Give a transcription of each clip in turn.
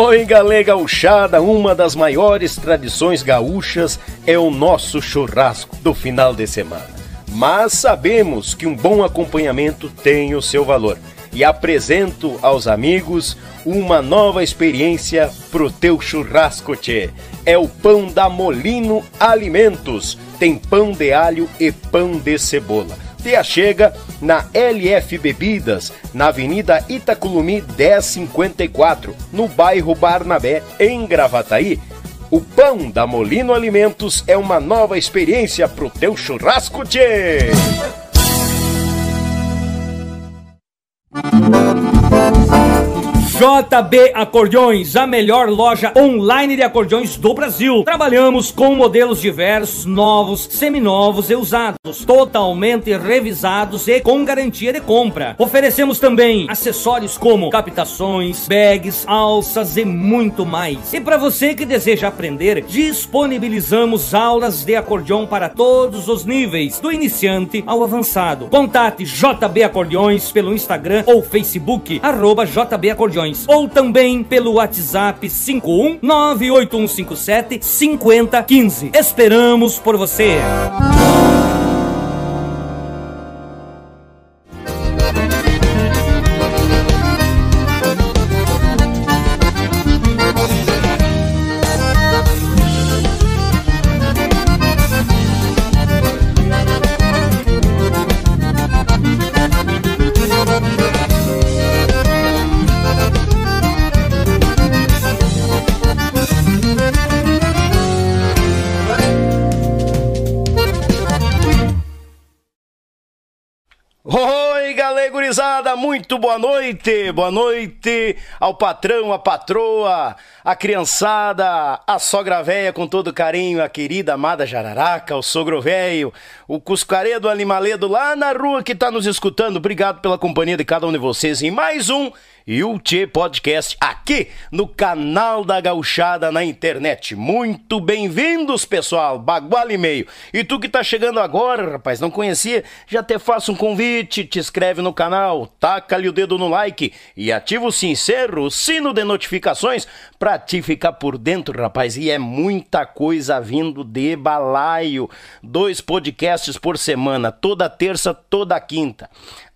Oi, galera gauchada, uma das maiores tradições gaúchas é o nosso churrasco do final de semana. Mas sabemos que um bom acompanhamento tem o seu valor. E apresento aos amigos uma nova experiência pro teu churrasco, tchê. É o pão da Molino Alimentos. Tem pão de alho e pão de cebola te achega na LF Bebidas, na Avenida Itaculumi 1054, no bairro Barnabé, em Gravataí. O pão da Molino Alimentos é uma nova experiência pro teu churrasco, tchê! JB Acordeões, a melhor loja online de acordeões do Brasil. Trabalhamos com modelos diversos, novos, seminovos e usados, totalmente revisados e com garantia de compra. Oferecemos também acessórios como captações, bags, alças e muito mais. E para você que deseja aprender, disponibilizamos aulas de acordeão para todos os níveis, do iniciante ao avançado. Contate JB Acordeões pelo Instagram ou Facebook, arroba JB Acordeões ou também pelo WhatsApp 51 98157 5015. Esperamos por você. Gurizada, muito boa noite. Boa noite ao patrão, a patroa, a criançada, a sogra véia com todo carinho, a querida amada Jararaca, o sogro velho, o Cuscaredo Animaledo lá na rua que tá nos escutando. Obrigado pela companhia de cada um de vocês em mais um e o Tchê Podcast aqui no canal da Gauchada na internet. Muito bem-vindos, pessoal. Bagual e meio. E tu que tá chegando agora, rapaz, não conhecia, já te faço um convite, te inscreve no canal, taca-lhe o dedo no like e ativa o sincero, o sino de notificações pra te ficar por dentro, rapaz. E é muita coisa vindo de balaio. Dois podcasts por semana, toda terça, toda quinta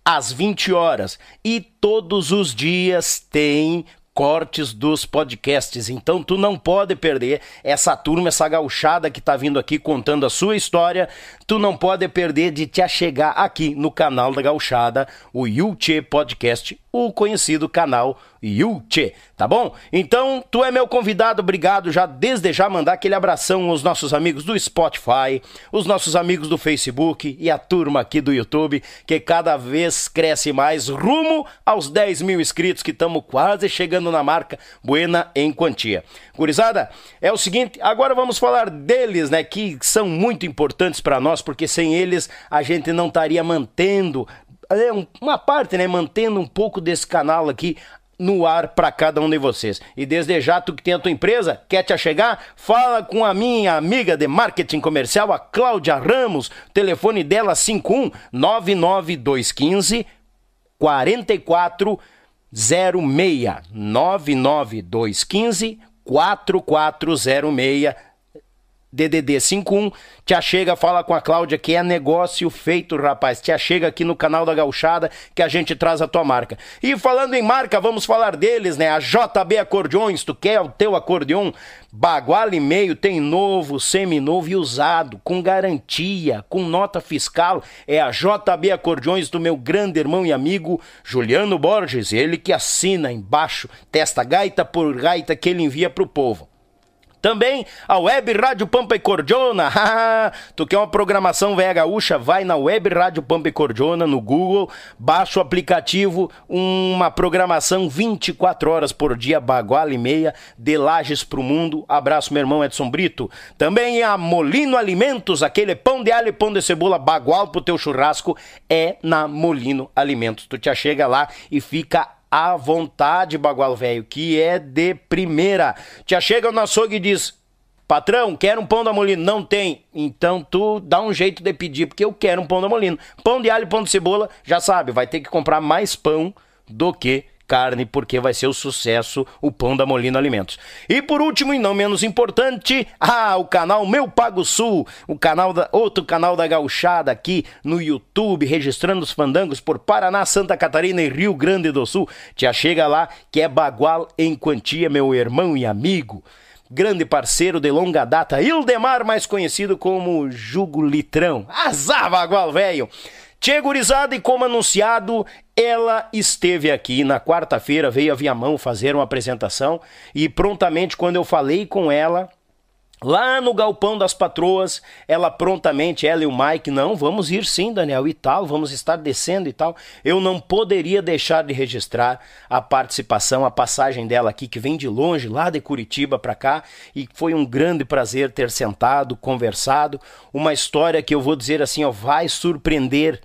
às 20 horas. E todos os dias tem cortes dos podcasts. Então tu não pode perder essa turma, essa gauchada que tá vindo aqui contando a sua história. Tu não pode perder de te achegar aqui no canal da gauchada, o Yulche Podcast, o conhecido canal Yulche, tá bom? Então, tu é meu convidado, obrigado já desde já mandar aquele abração aos nossos amigos do Spotify, os nossos amigos do Facebook e a turma aqui do YouTube, que cada vez cresce mais rumo aos 10 mil inscritos que estamos quase chegando na marca Buena em quantia. Gurizada, é o seguinte, agora vamos falar deles, né, que são muito importantes para nós, porque sem eles a gente não estaria mantendo é, uma parte, né, mantendo um pouco desse canal aqui no ar para cada um de vocês. E desde já, tu que tem a tua empresa, quer te achegar? Fala com a minha amiga de marketing comercial, a Cláudia Ramos, telefone dela 51 99215 4406 99215 4406 DDD 51 Tia chega, fala com a Cláudia que é negócio feito, rapaz. Tia chega aqui no canal da Gauchada que a gente traz a tua marca. E falando em marca, vamos falar deles, né? A JB Acordeões, tu quer o teu acordeon? Bagual e meio tem novo, seminovo e usado, com garantia, com nota fiscal. É a JB Acordeões do meu grande irmão e amigo Juliano Borges, ele que assina embaixo, testa gaita por gaita que ele envia pro povo. Também a Web Rádio Pampa e Cordiona. tu quer uma programação velha gaúcha? Vai na Web Rádio Pampa e Cordiona no Google, baixa o aplicativo, uma programação 24 horas por dia, bagual e meia, de Lages pro mundo. Abraço, meu irmão Edson Brito. Também a Molino Alimentos, aquele pão de alho e pão de cebola bagual pro teu churrasco, é na Molino Alimentos. Tu te chega lá e fica à vontade, bagual velho, que é de primeira. Tia chega no açougue e diz: Patrão, quero um pão da Molino. Não tem. Então tu dá um jeito de pedir, porque eu quero um pão da Molino. Pão de alho, pão de cebola, já sabe, vai ter que comprar mais pão do que carne, porque vai ser o sucesso o Pão da Molina Alimentos. E por último, e não menos importante, ah, o canal Meu Pago Sul, o canal da, outro canal da Gauchada aqui no YouTube, registrando os fandangos por Paraná, Santa Catarina e Rio Grande do Sul. Te chega lá que é Bagual em quantia, meu irmão e amigo grande parceiro de longa data, Ildemar, mais conhecido como Jugo Litrão. Azar, bagual, velho! Tchê gurizada, e como anunciado, ela esteve aqui na quarta-feira, veio a Viamão fazer uma apresentação e prontamente quando eu falei com ela, Lá no galpão das patroas, ela prontamente, ela e o Mike, não, vamos ir sim, Daniel, e tal, vamos estar descendo e tal. Eu não poderia deixar de registrar a participação, a passagem dela aqui, que vem de longe, lá de Curitiba para cá, e foi um grande prazer ter sentado, conversado. Uma história que eu vou dizer assim, ó, vai surpreender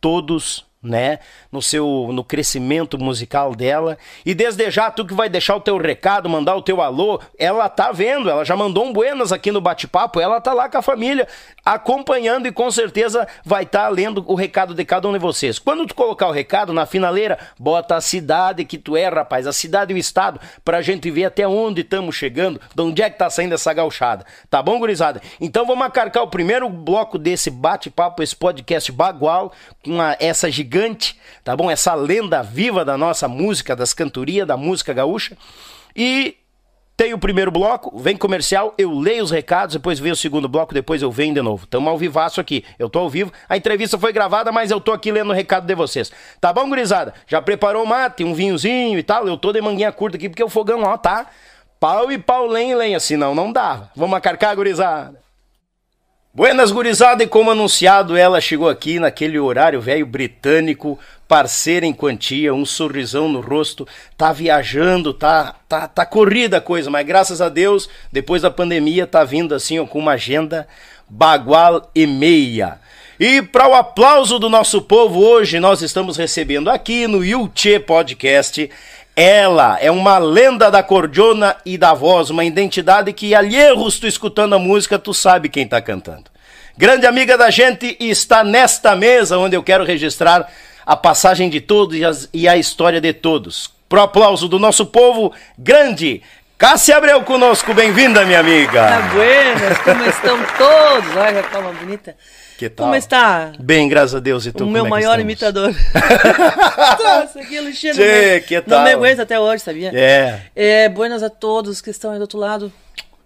todos né, no seu no crescimento musical dela. E desde já tu que vai deixar o teu recado, mandar o teu alô, ela tá vendo, ela já mandou um buenas aqui no bate-papo, ela tá lá com a família acompanhando e com certeza vai estar tá lendo o recado de cada um de vocês. Quando tu colocar o recado na finaleira, bota a cidade que tu é, rapaz, a cidade e o estado, pra gente ver até onde estamos chegando, de onde é que tá saindo essa gauchada. Tá bom, gurizada? Então vamos acarcar o primeiro bloco desse bate-papo, esse podcast bagual, com a, essa gigante gigante, tá bom? Essa lenda viva da nossa música, das cantorias, da música gaúcha. E tem o primeiro bloco, vem comercial, eu leio os recados, depois vem o segundo bloco, depois eu venho de novo. Tamo ao vivaço aqui. Eu tô ao vivo. A entrevista foi gravada, mas eu tô aqui lendo o recado de vocês. Tá bom, gurizada? Já preparou o mate, um vinhozinho e tal? Eu tô de manguinha curta aqui porque o fogão, ó, tá? Pau e pau, lenha e lenha, senão não dava. Vamos acarcar, gurizada. Buenas gurizada, e como anunciado, ela chegou aqui naquele horário velho britânico, parceira em quantia, um sorrisão no rosto, tá viajando, tá, tá, tá corrida a coisa, mas graças a Deus, depois da pandemia, tá vindo assim ó, com uma agenda bagual e meia. E para o aplauso do nosso povo, hoje nós estamos recebendo aqui no Yulche Podcast ela é uma lenda da cordiona e da voz, uma identidade que alheios tu escutando a música, tu sabe quem tá cantando. Grande amiga da gente e está nesta mesa onde eu quero registrar a passagem de todos e a história de todos. Pro aplauso do nosso povo, grande Cássia Abreu conosco, bem-vinda, minha amiga. Tá buenas, como estão todos? Olha palma bonita. Que tal? Como está? Bem, graças a Deus. E tu, o meu é maior imitador. Nossa, que Alexandre. Tchê, que tal? Não me aguento até hoje, sabia? É. é. Buenas a todos que estão aí do outro lado.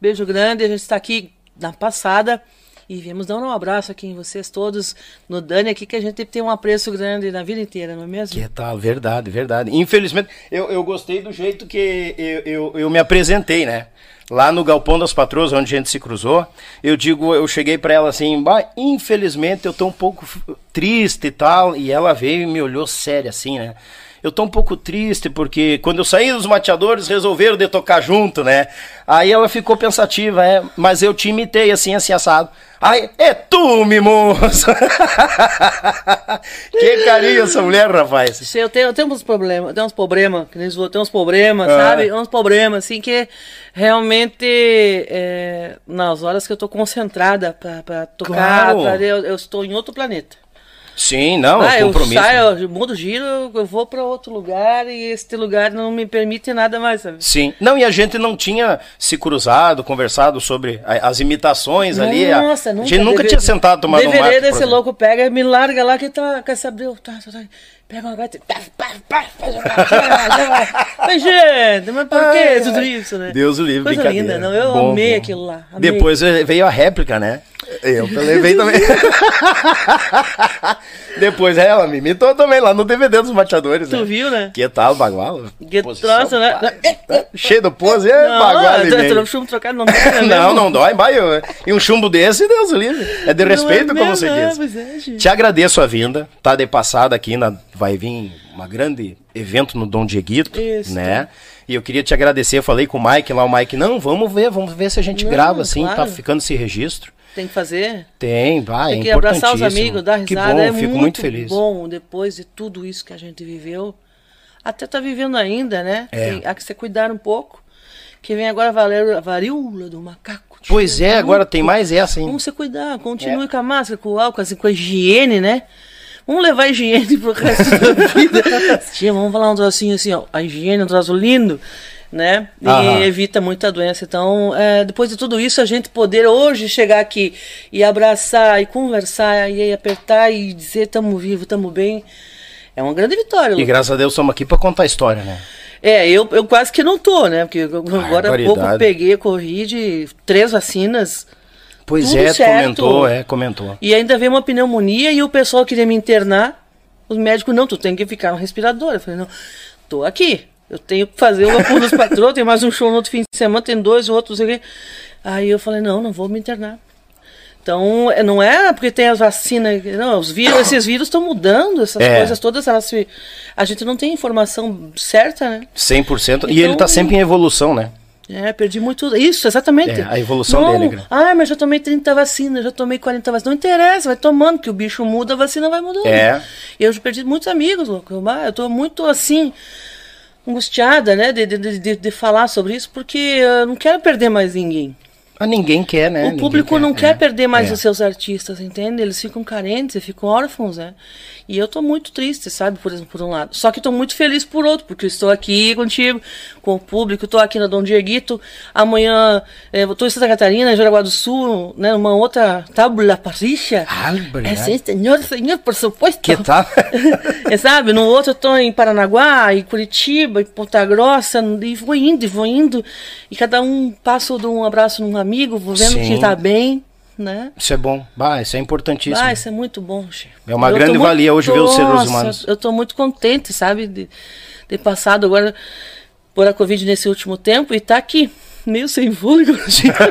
Beijo grande. A gente está aqui na passada. E viemos dar um abraço aqui em vocês todos, no Dani aqui, que a gente tem um apreço grande na vida inteira, não é mesmo? Que tal, verdade, verdade. Infelizmente, eu, eu gostei do jeito que eu, eu, eu me apresentei, né? Lá no Galpão das Patroas, onde a gente se cruzou, eu digo, eu cheguei para ela assim, infelizmente eu tô um pouco triste e tal, e ela veio e me olhou séria assim, né? Eu tô um pouco triste porque quando eu saí dos mateadores resolveram de tocar junto, né? Aí ela ficou pensativa, é, mas eu te imitei assim, assim, assado. Ai, é tu, mimoso! que carinho essa mulher, rapaz. Eu tenho, eu tenho uns problemas, tenho uns problemas, que eles tem uns problemas, ah. sabe? Uns problemas, assim, que realmente, é, nas horas que eu tô concentrada pra, pra tocar, claro. pra, eu, eu estou em outro planeta. Sim, não, ah, é compromisso. Eu saio, eu mudo o giro, eu vou para outro lugar e este lugar não me permite nada mais, sabe? Sim. Não, e a gente não tinha se cruzado, conversado sobre as imitações Nossa, ali. Nossa, nunca. A gente nunca deve, tinha sentado tomando um mate. desse louco pega, me larga lá que tá, quer saber, tá, tá, tá. Pega uma gaita. Mas, gente, mas por que tudo isso, né? Deus o livre, Coisa linda, não? Eu bom, amei aquilo lá. Amei. Depois veio a réplica, né? Eu levei também. Depois ela me imitou também lá no DVD dos mateadores. Tu né? viu, né? Que tal, bagual? Que troço, né? Cheio do pose, é bagual. Não, chumbo trocado não dói, né? Não, não dói, baio. E um chumbo desse, Deus o livre. É de respeito, é como você diz. É, Te agradeço a vinda, tá de passada aqui, na, vai vir uma grande evento no Dom Dieguito, Isso. né? E eu queria te agradecer, eu falei com o Mike lá, o Mike, não, vamos ver, vamos ver se a gente não, grava assim, tá claro. tá ficando esse registro. Tem que fazer? Tem, vai. Tem que abraçar os amigos, dar risada. Que bom, é fico muito, muito feliz. bom depois de tudo isso que a gente viveu. Até tá vivendo ainda, né? É. Tem, há que se cuidar um pouco. Que vem agora a varíola do macaco. Pois é, agora tem mais essa, hein? Vamos se cuidar, continue é. com a máscara, com o álcool, assim, com a higiene, né? Vamos levar a higiene pro resto da vida. Tia, vamos falar um trocinho assim, ó. A higiene é um troço lindo, né? E Aham. evita muita doença. Então, é, depois de tudo isso, a gente poder hoje chegar aqui e abraçar e conversar e apertar e dizer estamos vivos, estamos bem, é uma grande vitória. E graças a Deus estamos aqui para contar a história, né? É, eu, eu quase que não tô, né? Porque eu- agora há pouco peguei a Covid, três vacinas. Pois Tudo é, certo. comentou, é, comentou. E ainda veio uma pneumonia e o pessoal queria me internar. Os médicos, não, tu tem que ficar no respirador. Eu falei, não, tô aqui. Eu tenho que fazer o Apuro dos Patrões, tem mais um show no outro fim de semana, tem dois, outros, não sei o quê. Aí eu falei, não, não vou me internar. Então, é- não é porque tem as vacinas, não, os vírus, esses vírus estão mudando, essas É. coisas todas, elas se, a gente não tem informação certa, né? 100%. e Então- ele tá sempre em evolução, né? É, perdi muito. Isso, exatamente. É, a evolução Não, dele, né? Ah, mas já tomei 30 vacinas, já tomei 40 vacinas. Não interessa, vai tomando, que o bicho muda, a vacina vai mudando. É. Eu já perdi muitos amigos, louco. Eu, ah, eu tô muito assim, angustiada, né, de, de, de, de- falar sobre isso, porque eu não quero perder mais ninguém. Mas ninguém quer, né? o público não é, quer perder mais é. os seus artistas, entende? Eles ficam carentes, ficam órfãos, né? E eu tô muito triste, sabe, por, por um lado. Só que tô muito feliz por outro, porque eu estou aqui contigo, com o público, tô aqui na Dom Dieguito. Amanhã eh, eu tô em Santa Catarina, em Jaraguá do Sul, né? Uma outra tábula parricha. Ah, É sim, senhor, senhor, por supuesto. Que tal? É, sabe? No outro tô em Paranaguá, em Curitiba, em Ponta Grossa, e vou indo, e vou indo. E cada um passa de um abraço num amigo, vou vendo Sim. que tá bem, né? Isso é bom. Bah, isso é importantíssimo. Ah, isso é muito bom. É uma Eu grande muito- valia hoje ver os seres Nossa, humanos. Eu tô muito contente, sabe, de ter passado agora por a Covid nesse último tempo e tá aqui, meio sem fôlego.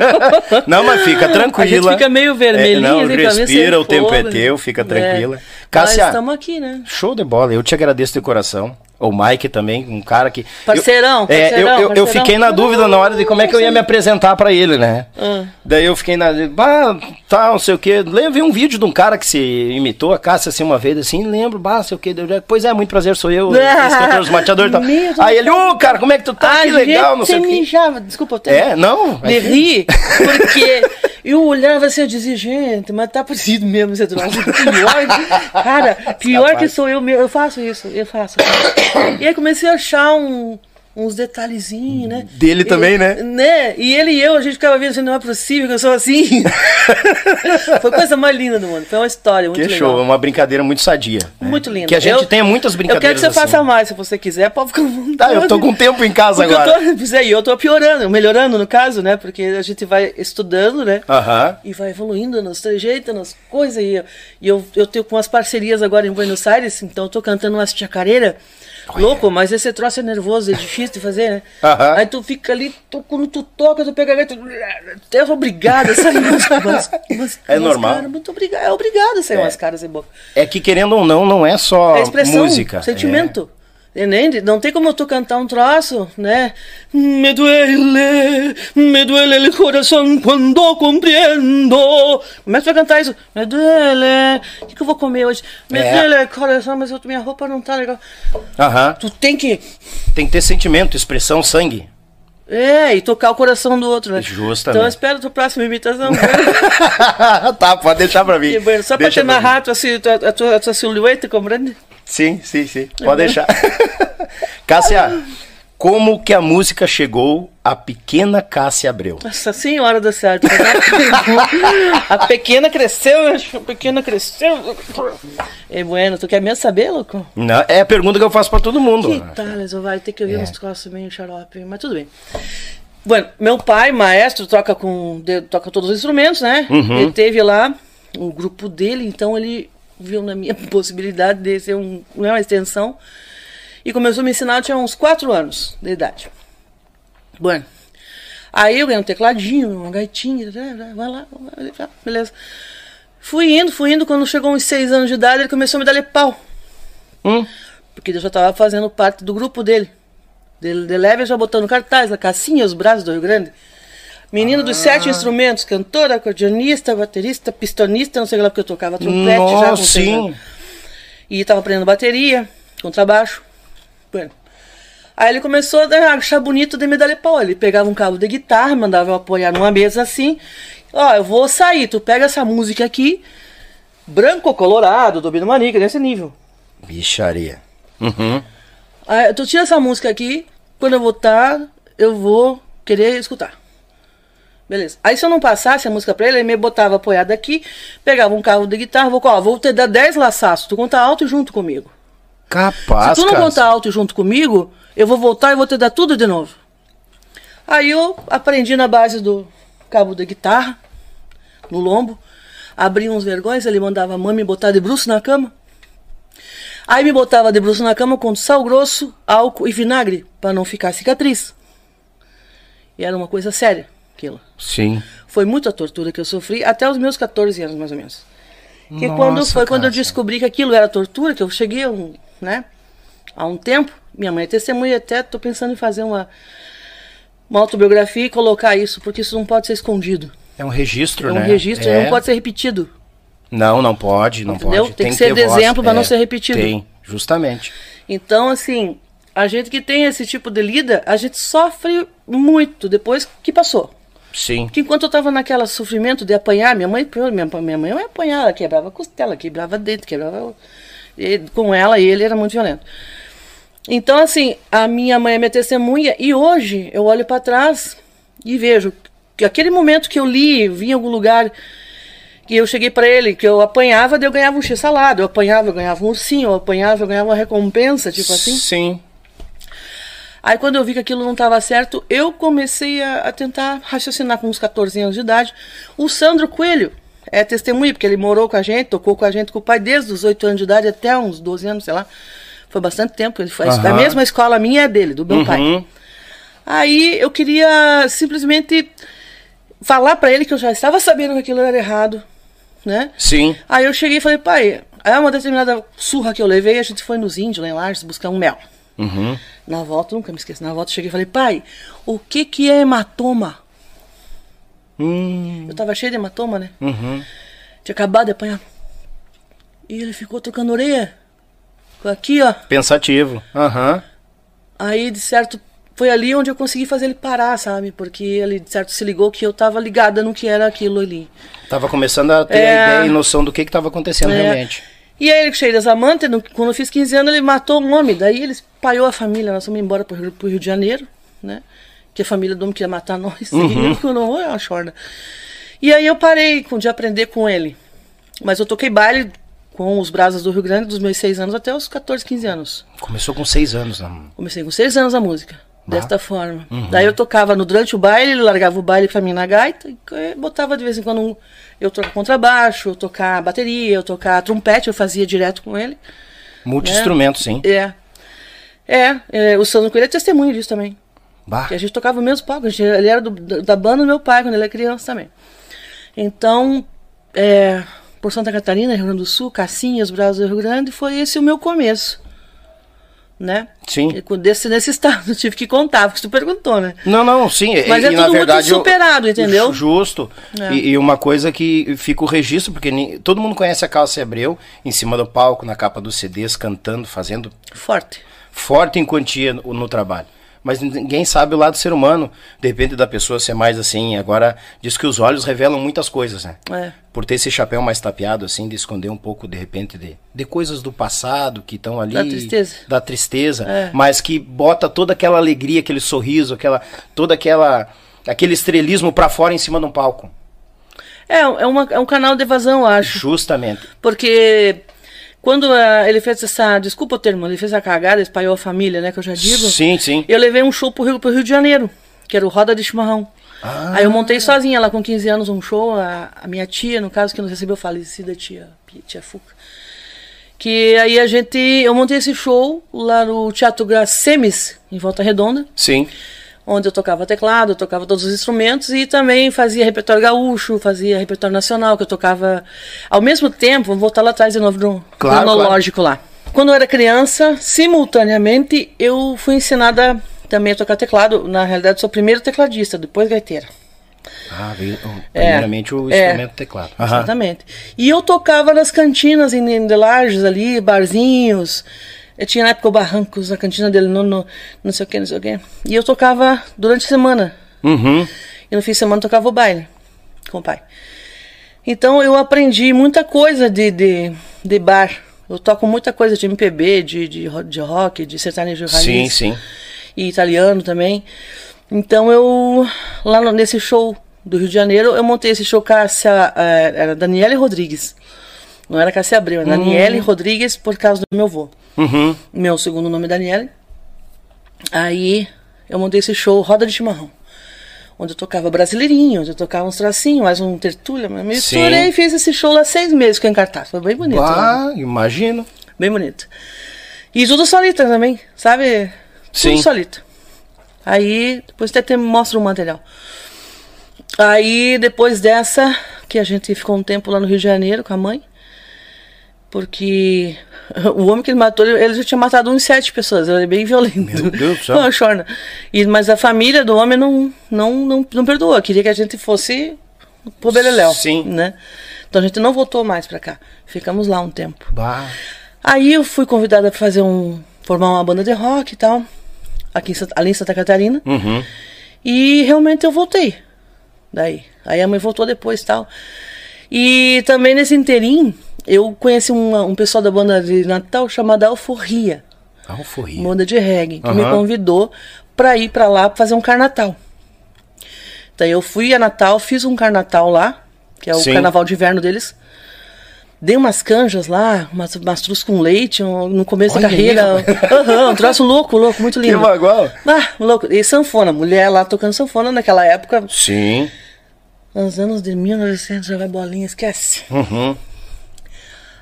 Não, mas fica tranquila. A fica meio vermelhinho, É, não, respira, o tempo é teu, fica É. tranquila. Nós Cássia, estamos aqui, né? show de bola. Eu te agradeço de coração. O Mike também, um cara que. Parceirão, eu, é, eu- parceirão, eu, eu parceirão. fiquei na dúvida na hora de como é que eu ia me apresentar pra ele, né? Ah. Daí eu fiquei na. Bah, tá, não sei o quê. Eu vi um vídeo de um cara que se imitou a Cássia assim uma vez, assim, lembro, bah, não sei o quê. Eu, Pois é, muito prazer, sou eu, instrutor dos mateadores e tal. Deus Aí ele, ô, cara, como é que tu tá? a que legal, não sei o quê. mijava, desculpa, eu tenho... É, não. de rir, porque eu olhava assim, eu dizia, gente, mas tá parecido mesmo esse troço. Pior, cara, pior que sou eu mesmo, eu faço isso, eu faço. E aí comecei a achar um- uns detalhezinhos, né? Dele E- também, né? Né? E ele e eu, a gente ficava vendo assim, não é possível que eu sou assim. Foi a coisa mais linda do mundo, foi uma história muito Que legal. show, é uma brincadeira muito sadia. né? Muito linda. Que a gente Eu- tenha muitas Eu quero brincadeiras que você faça assim. mais, se você quiser, pode ficar. Tá, eu tô com tempo em casa Porque agora. eu tô, é, e eu tô piorando, melhorando no caso, né? Porque a gente vai estudando, né? Aham. E vai evoluindo nos trejeitos, nas coisas. E, eu- e eu, eu tenho com as parcerias agora em Buenos Aires, então eu tô cantando umas chacareiras. Louco, mas esse troço é nervoso, é difícil de fazer, né? Aham. Aí tu fica ali, tu, quando tu toca, tu pega a gaita, tu é obrigada, sabe? Umas, umas, umas, É normal. muito obrigado, é obrigado a sair umas caras em boca. É que querendo ou não, não é só É expressão, música. sentimento. Entende? Não tem como tu cantar um troço, né? Me duele, me duele o coração quando compreendo. Como é que tu vai cantar isso? Me duele. O que, que eu vou comer hoje? Me É. duele o coração, mas eu- minha roupa não tá legal. Aham. Tu tem que. Tem que ter sentimento, expressão, sangue. É, e tocar o coração do outro, né? Justamente. Então eu espero a tua próxima imitação. tá, pode deixar pra mim. Só pra Deixa te mim. narrar a a tua silhueta, compreende? Sim, sim, sim. Pode deixar. Cássia, como que a música chegou à pequena Cássia Abreu? Nossa senhora do céu. A pequena cresceu, a pequena cresceu. É bueno, tu quer mesmo saber, louco? Não, é a pergunta que eu faço pra todo mundo. Que tal, vai ter que ouvir uns troços meio xarope, mas tudo bem. Bueno, meu pai, maestro, toca com toca todos os instrumentos, né? Ele teve lá o grupo dele, então ele viu na minha possibilidade de ser um, não é uma extensão e começou a me ensinar, eu tinha uns 4 anos de idade. Bueno, aí eu ganhei um tecladinho, uma gaitinha, vai lá, vai lá, beleza. Fui indo, fui indo, quando chegou uns 6 anos de idade, ele começou a me dar pau. Hum? Porque eu já estava fazendo parte do grupo dele. De, de leve, já botando cartaz na cassinha, os braços do Rio Grande. Menino dos sete Ah. instrumentos, cantora, acordeonista, baterista, pistonista, não sei lá porque eu tocava trompete já com Nossa, sim. E estava aprendendo bateria, contrabaixo. Bueno. Aí ele começou a achar bonito de me dar pau. Ele pegava um cabo de guitarra, mandava eu apoiar numa mesa assim. Ó, eu vou sair, tu pega essa música aqui, branco colorado, do Bino Manica, nesse nível. Bicharia. Uhum. Aí, tu tira essa música aqui, quando eu voltar, eu vou querer escutar. Beleza. Aí se eu não passasse a música pra ele, ele me botava apoiado aqui, pegava um carro de guitarra, vou, ó, vou te dar 10 laçaços, tu conta alto junto comigo. Capaz, Se tu não cara. contar alto junto comigo, eu vou voltar e vou te dar tudo de novo. Aí eu aprendi na base do cabo da guitarra, no lombo, abri uns vergões, ele mandava a mãe me botar de bruxo na cama. Aí me botava de bruxo na cama com sal grosso, álcool e vinagre, para não ficar cicatriz. E era uma coisa séria, aquilo. Sim. Foi muita tortura que eu sofri, até os meus 14 anos, mais ou menos. Que Nossa, quando foi quando eu descobri que aquilo era tortura, que eu cheguei a um, né, há um tempo, minha mãe é testemunha, até tô pensando em fazer uma, uma autobiografia e colocar isso, porque isso não pode ser escondido. É um registro, É um né? registro, É. não pode ser repetido. Não, não pode, não Entendeu? pode. Tem que ser de exemplo não É, ser repetido. Tem, justamente. Então, assim, a gente que tem esse tipo de lida, a gente sofre muito depois que passou. Sim. Porque enquanto eu tava naquela sofrimento de apanhar, minha mãe, minha, minha mãe ia apanhar, ela quebrava costela, quebrava dente, quebrava. e com ela e ele era muito violento. Então, assim, a minha mãe é minha testemunha e hoje eu olho para trás e vejo que aquele momento que eu li, vi em algum lugar que eu cheguei para ele, que eu apanhava, daí eu ganhava um x-salado, eu apanhava, eu ganhava um ursinho, eu apanhava, eu ganhava uma recompensa, tipo assim. Sim. Aí quando eu vi que aquilo não estava certo, eu comecei a, a tentar raciocinar com uns 14 anos de idade. O Sandro Coelho é testemunha, porque ele morou com a gente, tocou com a gente com o pai desde os 8 anos de idade até uns 12 anos, sei lá. Foi bastante tempo. Ele faz a Aham. mesma escola minha é dele, do meu pai. Uhum. Aí eu queria simplesmente falar para ele que eu já estava sabendo que aquilo era errado, né? Sim. Aí eu cheguei e falei, pai, aí uma determinada surra que eu levei, a gente foi nos índios lá em Lages buscar um mel. Uhum. Na volta, nunca me esqueço, na volta eu cheguei e falei, pai, o que que é hematoma? Hum. Eu tava cheio de hematoma, né? Uhum. Tinha acabado de apanhar. E ele ficou trocando orelha. Aqui, ó. Pensativo. Aham. Aí, de certo, foi ali onde eu consegui fazer ele parar, sabe? Porque ele, de certo, se ligou que eu tava ligada no que era aquilo ali. Tava começando a ter É. ideia e noção do que que tava acontecendo É. realmente. E aí ele cheio das amantes, quando eu fiz 15 anos, ele matou um homem. Daí ele espalhou a família, nós fomos embora pro Rio, pro Rio de Janeiro, né? Que a família do homem queria matar nós. Uhum. E eu não é uma chorna. E aí eu parei de aprender com ele. Mas eu toquei baile com os brasas do Rio Grande dos meus 6 anos até os 14, 15 anos. Começou com seis anos, né? Comecei com 6 anos a música. Bah. Desta forma. Uhum. Daí eu tocava no, durante o baile, ele largava o baile pra mim na gaita e eh, botava de vez em quando um, eu tocar contrabaixo, eu tocar bateria, eu tocar trompete, eu fazia direto com ele. Multi-instrumento, sim. É. É, é, o Sandro Coelho é testemunho disso também. Bah. Que a gente tocava o mesmo palco. gente- ele era do- da da banda do meu pai quando ele era criança também. Então, é, por Santa Catarina, Rio Grande do Sul, Cassinhas, Brasil Rio Grande, foi esse o meu começo. Né? Sim. Desse, nesse estado, tive que contar, porque tu perguntou, né? Não, não, sim. Mas e, é na tudo muito verdade, eu- superado, entendeu? Justo. É. E, e uma coisa que fica o registro, porque ni- todo mundo conhece a Calça Abreu em cima do palco, na capa dos CDs, cantando, fazendo Forte. forte em quantia no, no trabalho. Mas ninguém sabe o lado do ser humano. De repente da pessoa ser mais assim. Agora, diz que os olhos revelam muitas coisas, né? É. Por ter esse chapéu mais tapeado, assim, de esconder um pouco, de repente, de, de coisas do passado que estão ali. Da tristeza. Da tristeza. É. Mas que bota toda aquela alegria, aquele sorriso, aquela, toda aquela. aquele estrelismo pra fora em cima de um palco. É, é, uma, é um canal de evasão, eu acho. Justamente. Porque quando ah, ele fez essa. Desculpa o termo, ele fez a cagada, espalhou a família, né? Que eu já digo. Sim, sim. Eu levei um show pro Rio, pro Rio de Janeiro, que era o Roda de Chimarrão. Ah. Aí eu montei sozinha lá com 15 anos um show, a, a minha tia, no caso, que nos recebeu, falecida tia, tia Fuca. Que aí a gente. Eu montei esse show lá no Teatro Gracemes, em Volta Redonda, Sim. Onde eu tocava teclado, eu tocava todos os instrumentos e também fazia repertório gaúcho, fazia repertório nacional, que eu tocava ao mesmo tempo, vamos voltar lá atrás de novo no Claro, cronológico lá. Quando eu era criança, simultaneamente eu fui ensinada também a tocar teclado. Na realidade, sou primeiro tecladista, depois gaiteira. Ah, oh, primeiramente o é. instrumento teclado. Aham. Exatamente. E eu tocava nas cantinas em em Delages ali, barzinhos. Eu tinha na época o Barrancos, a cantina dele, no, no, não sei o que, não sei o que. E eu tocava durante a semana. Uhum. E no fim de semana eu tocava o baile com o pai. Então eu aprendi muita coisa de, de, de bar. Eu toco muita coisa de MPB, de, de, de rock, de sertanejo raiz. Sim, sim. E italiano também. Então eu, lá no- nesse show do Rio de Janeiro, eu montei esse show Cássia, eh, era Daniele Rodrigues. Não era Cássia Abreu, era Daniele Rodrigues por causa do meu avô. Uhum. Meu segundo nome é Daniele. Aí eu montei esse show Roda de Chimarrão. Onde eu tocava brasileirinho, onde eu tocava uns tracinhos, mais um Sim. misturei e fiz esse show lá seis meses com encartado. Foi bem bonito. né? Ah, imagino. Bem bonito. E tudo solita também, sabe? Sim. Tudo solita. Aí, depois até te mostro o material. Aí, depois dessa, que a gente ficou um tempo lá no Rio de Janeiro com a mãe, porque o homem que ele matou, ele já tinha matado uns sete pessoas, ele é bem violento. Meu Deus do céu. Não, chorna. E, mas a família do homem não, não, não, não perdoou, queria que a gente fosse pro Beleléu. Sim. Né? Então a gente não voltou mais pra cá. Ficamos lá um tempo. Bah. Aí eu fui convidada para fazer um. formar uma banda de rock e tal. Aqui em ali em Santa Catarina. Uhum. E realmente eu voltei. Daí. Aí a mãe voltou depois e tal. E também nesse inteirinho, eu conheci uma- um pessoal da banda de Natal chamada Alforria, Alforria. banda de reggae, que me Aham. convidou para ir para lá fazer um carnatal. Então eu fui a Natal, fiz um carnatal lá, que é o Sim. carnaval de inverno deles. Dei umas canjas lá, umas, trus com leite um- no começo Olha da carreira. Aham, um troço louco, louco, muito Que lindo. bagual. Ah, louco. E sanfona, mulher lá tocando sanfona naquela época, Sim. nos anos de 1900, já vai bolinha, esquece. Uhum.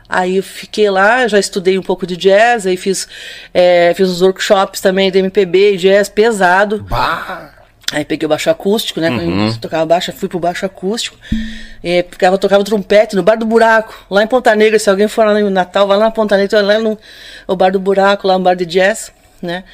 Aí eu fiquei lá, já estudei um pouco de jazz, aí fiz, é, fiz uns workshops também de MPB e jazz pesado. Bah. Aí peguei o baixo acústico, né? Uhum. Quando eu tocava baixo, fui pro baixo acústico. E ficava, tocava trompete no Bar do Buraco, lá em Ponta Negra. Se alguém for lá no Natal, vai lá na Ponta Negra, lá no o Bar do Buraco, lá no bar de jazz, né?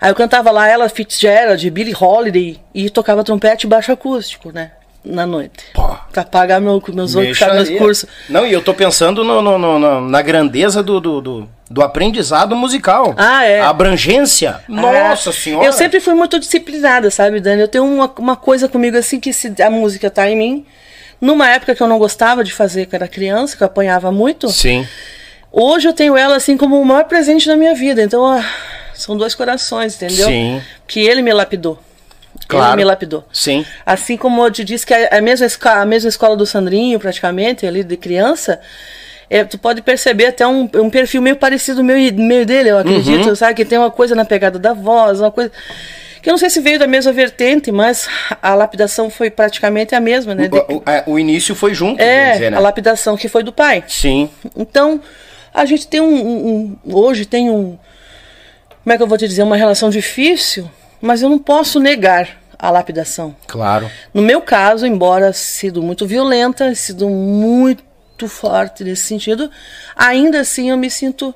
Aí eu cantava lá ela Fitzgerald, Billie Holiday e tocava trompete e baixo acústico, né? Na noite. Pô. Pra pagar meu, meus outros meus cursos. Não, e eu tô pensando no- no- no- no- na grandeza do, do, do, do aprendizado musical. Ah, é. A abrangência. Nossa Ah, senhora. Eu sempre fui muito disciplinada, sabe, Dani? Eu tenho uma, uma coisa comigo assim que se a música tá em mim. Numa época que eu não gostava de fazer, que eu era criança, que eu apanhava muito. Sim. Hoje eu tenho ela assim como o maior presente da minha vida. Então, ah, são dois corações, entendeu? Sim. Que ele me lapidou. Claro. Ele me lapidou. Sim. Assim como eu te disse que a mesma, a mesma escola do Sandrinho, praticamente, ali de criança, é, tu pode perceber até um, um perfil meio parecido meu, e- meio dele, eu acredito, Uhum. sabe? Que tem uma coisa na pegada da voz, uma coisa. Que eu não sei se veio da mesma vertente, mas a lapidação foi praticamente a mesma, né? De- O, o- é, o início foi junto, quer é, dizer, né? a lapidação que foi do pai. Sim. Então, a gente tem um, um- um- Hoje tem um. Como é que eu vou te dizer? Uma relação difícil, mas eu não posso negar a lapidação. Claro. No meu caso, embora sido muito violenta, sido muito forte nesse sentido, ainda assim eu me sinto.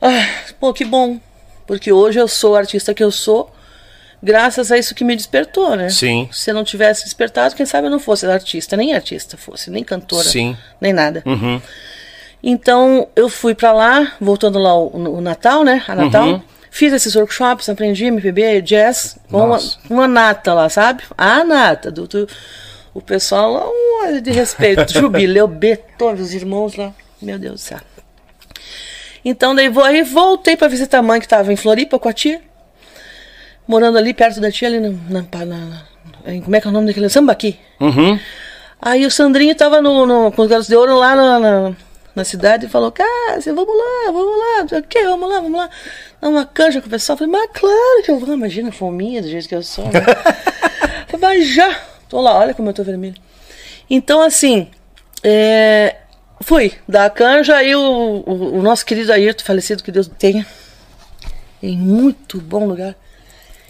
Ah, pô, que bom. Porque hoje eu sou a artista que eu sou, graças a isso que me despertou, né? Sim. Se eu não tivesse despertado, quem sabe eu não fosse artista, nem artista fosse, nem cantora, Sim. nem nada. Uhum. Então eu fui pra lá, voltando lá o, o Natal, né? A Natal. Uhum. Fiz esses workshops, aprendi MPB, jazz, com uma, uma nata lá, sabe? A nata, do, do- o pessoal lá, um olho de respeito. Jubileu, Beethoven, os irmãos lá. Meu Deus do céu. Então daí vou, aí voltei pra visitar a mãe que tava em Floripa com a tia. Morando ali perto da tia, ali na, na- na- na- como é que é o nome daquele? Sambaqui. Uhum. Aí o Sandrinho tava no, no- com os garotos de ouro lá na, na, cidade e falou, Cássia, vamos lá, vamos lá, não sei o quê, vamos lá, vamos lá. Dá uma canja com o pessoal. Falei, mas claro que eu vou, imagina, fominha do jeito que eu sou. Né? Falei, mas já. Tô lá, olha como eu tô vermelho. Então, assim, é, fui dar a canja aí o, o, o nosso querido Ayrton, falecido, que Deus tenha, em muito bom lugar.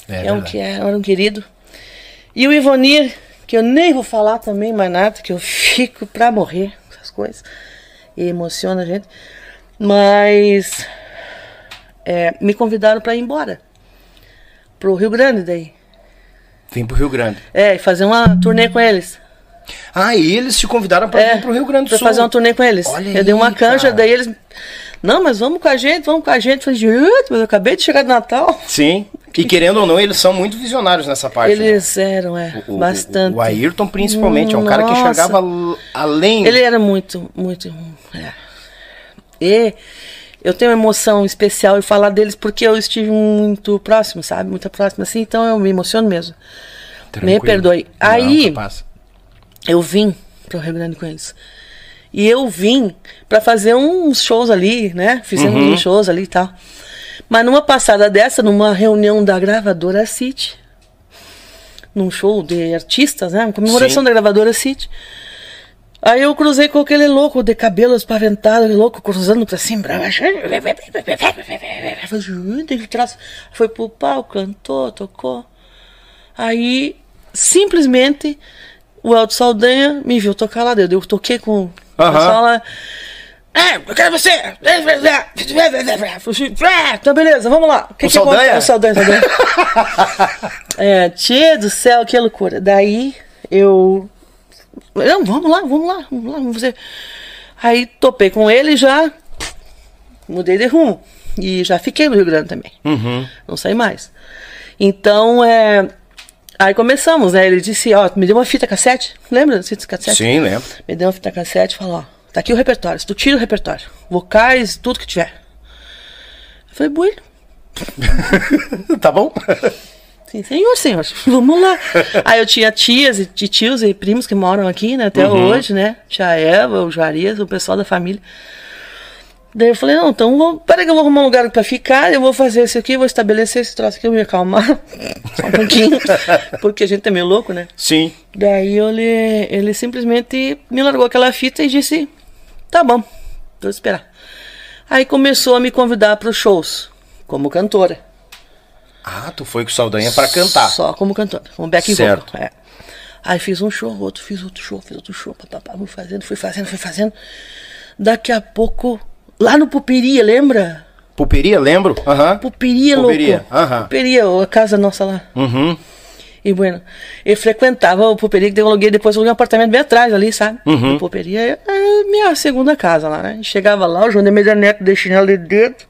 É, É, um que é, era um querido. E o Ivonir, que eu nem vou falar também mais nada, que eu fico pra morrer com essas coisas. E emociona a gente. Mas é, me convidaram pra ir embora. Pro Rio Grande daí. Vim pro Rio Grande. É, e fazer uma turnê com eles. Ah, e eles te convidaram pra É, vir pro Rio Grande do pra Sul. fazer uma turnê com eles. Olha eu dei uma aí, canja, cara. daí eles. Não, mas vamos com a gente, vamos com a gente. Eu falei, "Gente, mas eu acabei de chegar do Natal. Sim. E querendo ou não, eles são muito visionários nessa parte. né? Eles eram, é, O- bastante. O, Ayrton, principalmente, é um cara que Nossa. l- além. Ele era muito, muito. é. E eu tenho uma emoção especial em falar deles porque eu estive muito próximo, sabe? Muito próximo assim, então eu me emociono mesmo. Me perdoe. Não, Aí eu vim para o Rio Grande com eles. E eu vim para fazer uns shows ali, né? Fizemos Uhum. uns shows ali e tal. Mas numa passada dessa, numa reunião da gravadora City, num show de artistas, né? Uma comemoração Sim. da gravadora City. Aí eu cruzei com aquele louco de cabelo espaventado, louco cruzando pra cima. Ele traz- Foi pro palco, cantou, tocou. Aí, simplesmente, o Elton Saldanha me viu tocar lá dentro. Eu toquei com o Aham. pessoal lá. É, eu quero você! Então, beleza, vamos lá. que O que Saldanha? acontece? O Saldanha, Saldanha. é, tia do céu, que loucura. Daí, eu... Não, vamos lá, vamos lá, vamos lá, vamos fazer. Aí, topei com ele já mudei de rumo. E já fiquei no Rio Grande também. Uhum. Não saí mais. Então, é... Aí começamos, né? Ele disse, ó, me deu uma fita cassete. Lembra da fita cassete? Sim, lembro. Me deu uma fita cassete e falou, ó, tá aqui o repertório. Se tu tira o repertório, vocais, tudo que tiver. Eu falei, bueno, tá bom? sim, senhor, senhor, vamos lá. Aí eu tinha tias e tios e primos que moram aqui, né, até hoje, né? Tia Eva, o Juarias, o pessoal da família. Daí eu falei, não, então vou, peraí que eu vou arrumar um lugar pra ficar, eu vou fazer isso aqui, vou estabelecer esse troço aqui, eu vou me acalmar só um pouquinho, porque a gente é meio louco, né? Sim. Daí ele, ele simplesmente me largou aquela fita e disse: Tá bom, vou esperar. Aí começou a me convidar para os shows, como cantora. Ah, tu foi com o Saldanha pra cantar. Só como cantora, como back Certo. vocal. É. Aí fiz um show, outro, fiz outro show, fiz outro show, papapá, fui fazendo, fui fazendo, fui fazendo. Daqui a pouco, lá no Puperia, lembra? Puperia, lembro? Aham. Puperia, Puperia, louco. aham. Puperia, a casa nossa lá. Uhum. E bueno, eu frequentava o Puperia, que eu aluguei, depois eu aluguei um apartamento bem atrás ali, sabe? Uhum. O Puperia é minha segunda casa lá, né? Chegava lá, o João de Meia Neto de chinelo de dedo,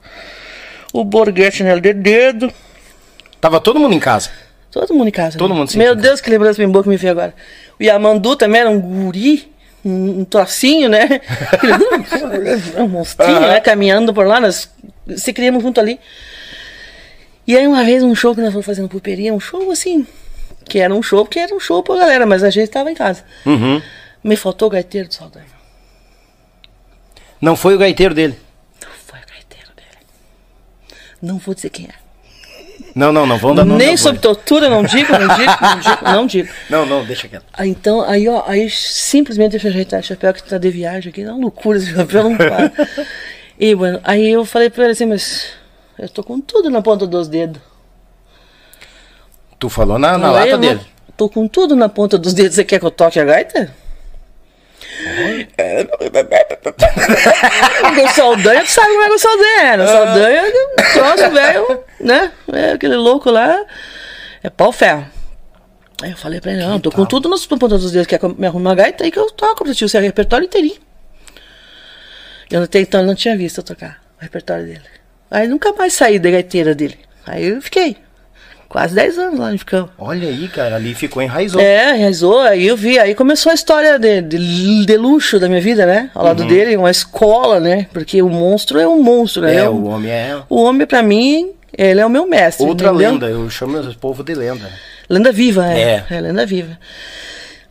o Borghetti chinelo de dedo, Tava todo mundo em casa. todo mundo em casa. Todo né? mundo sim, Meu Deus, que lembrança bem boa que me veio agora. O Yamandu também era um guri, um, um trocinho, né? um monstrinho, Aham. né? Caminhando por lá, nós se criamos junto ali. E aí uma vez um show que nós fomos fazendo pulperia, um show assim, que era um show, porque era um show pra galera, mas a gente tava em casa. Uhum. Me faltou o gaiteiro do Saldanha. Não foi o gaiteiro dele. Não foi o gaiteiro dele. Não vou dizer quem é. Não, não, não. Vamos dar nome Nem da sob banda. tortura, não digo, não digo, não digo, não digo. Não, não, deixa quieto. Ah, Então, aí, ó, aí simplesmente deixa eu ajeitar o chapéu que tá de viagem aqui, dá uma loucura esse chapéu, não para. e, bueno, aí eu falei pra ele assim, mas eu tô com tudo na ponta dos dedos. Tu falou na, na lata dele. Tô com tudo na ponta dos dedos, você quer que eu toque a gaita? O Saldanha, tu sabe como é que o Saldanha era. O Saldanha, o troço velho, né? É aquele louco lá, é pau ferro. Aí eu falei pra ele, não, tô com tudo nas pontas dos dedos, quer que eu me arrume uma gaita aí que eu toco pra ti, o repertório inteirinho. Eu até então não tinha visto eu tocar o repertório dele. Aí nunca mais saí da gaiteira dele. Aí eu fiquei. Quase 10 anos lá em ficamos. Olha aí, cara, ali ficou enraizou. É, rezou, aí eu vi, aí começou a história de, de, de luxo da minha vida, né? Ao lado dele, uma escola, né? Porque o monstro é um monstro, né? Uhum. É, o homem é o homem, pra mim, ele é o meu mestre. outra entendeu? lenda. Eu chamo o povo de lenda. Lenda viva, é. É. É, lenda viva.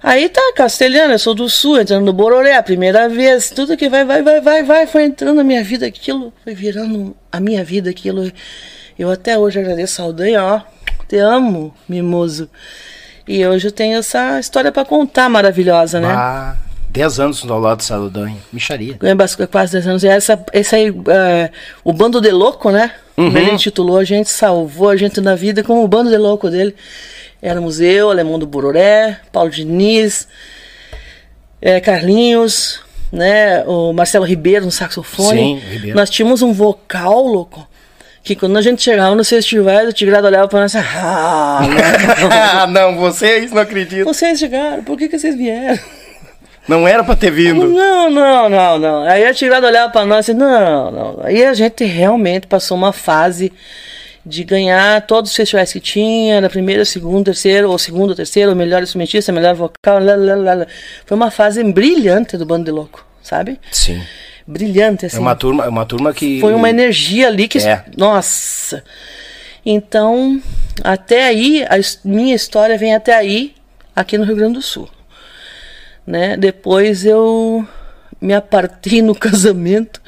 Aí tá, castelhano, eu sou do sul, entrando no Bororé, a primeira vez, tudo que vai, vai, vai, vai, vai, foi entrando na minha vida, aquilo foi virando a minha vida, aquilo. Eu até hoje agradeço Saldanha, ó, te amo, mimoso. E hoje eu tenho essa história pra contar maravilhosa, né? Ah, 10 anos ao lado do Saldanha. Micharia. Bas- quase 10 anos. E essa, esse aí, é, o Bando de Louco, né? Uhum. Ele intitulou, a gente salvou a gente na vida com o Bando de Louco dele. Éramos eu, Alemão do Bororé, Paulo Diniz, é, Carlinhos, né? O Marcelo Ribeiro no saxofone. Sim, Ribeiro. Nós tínhamos um vocal, louco. Que quando a gente chegava nos festivais, o Tigrado olhava pra nós e ah, não. ah, não, vocês não acreditam. vocês chegaram, por que, que vocês vieram? Não era pra ter vindo. Não, não, não, não. Aí a tirada olhava pra nós e não, não. Aí a gente realmente passou uma fase de ganhar todos os festivais que tinha, na primeira, segunda, terceiro, ou segundo, terceiro, ou melhor instrumentista, melhor vocal, lá, lá, lá, lá. Foi uma fase brilhante do Bando de Louco, sabe? Sim. Brilhante, assim. É uma turma, é uma turma que. Foi uma energia ali que. É. Nossa! Então, até aí, a minha história vem até aí, aqui no Rio Grande do Sul. Né? Depois eu me apartei no casamento,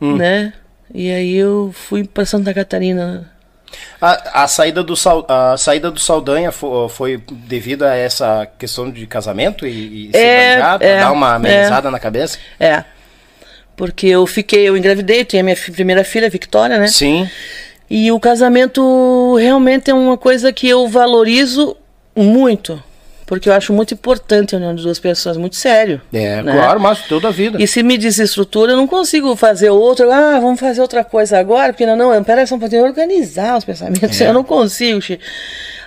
Hum. né? E aí eu fui para Santa Catarina. A, a saída do a saída do Saldanha fo- foi, devido a essa questão de casamento e, e É, é, dar uma é. amenizada na cabeça? É. Porque eu fiquei, eu engravidei, tinha minha primeira filha, Victoria, né? Sim. E o casamento realmente é uma coisa que eu valorizo muito. Porque eu acho muito importante a união de duas pessoas, muito sério. É, né? claro, mas toda a vida. E se me desestrutura, eu não consigo fazer outra. Ah, vamos fazer outra coisa agora, porque não, não, peraí, só pode organizar os pensamentos. É. Eu não consigo. Chi.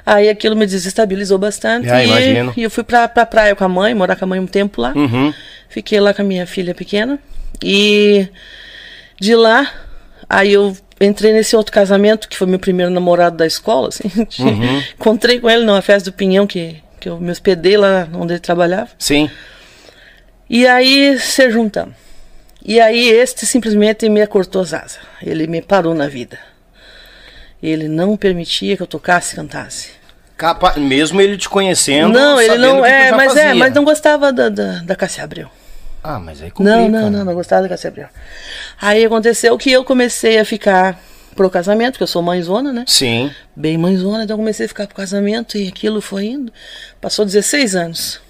Aí aquilo me desestabilizou bastante. Ah, e, e eu fui pra, pra praia com a mãe, morar com a mãe um tempo lá. Uhum. Fiquei lá com a minha filha pequena. E de lá, aí eu entrei nesse outro casamento, que foi meu primeiro namorado da escola, assim. Uhum. Encontrei com ele numa festa do Pinhão, que, que eu me hospedei lá onde ele trabalhava. Sim. E aí se juntamos. E aí este simplesmente me cortou as asas. Ele me parou na vida. Ele não permitia que eu tocasse e cantasse. Capa... Mesmo ele te conhecendo. não, ele não. É, mas é, fazia. mas não gostava da, da, da Cássia Abreu. Ah, mas aí complica. Não, não, não, não gostava da Cássia Abreu. Aí aconteceu que eu comecei a ficar pro casamento, porque eu sou mãezona, né? Sim. Bem mãezona, então comecei a ficar pro casamento e aquilo foi indo. Passou 16 anos.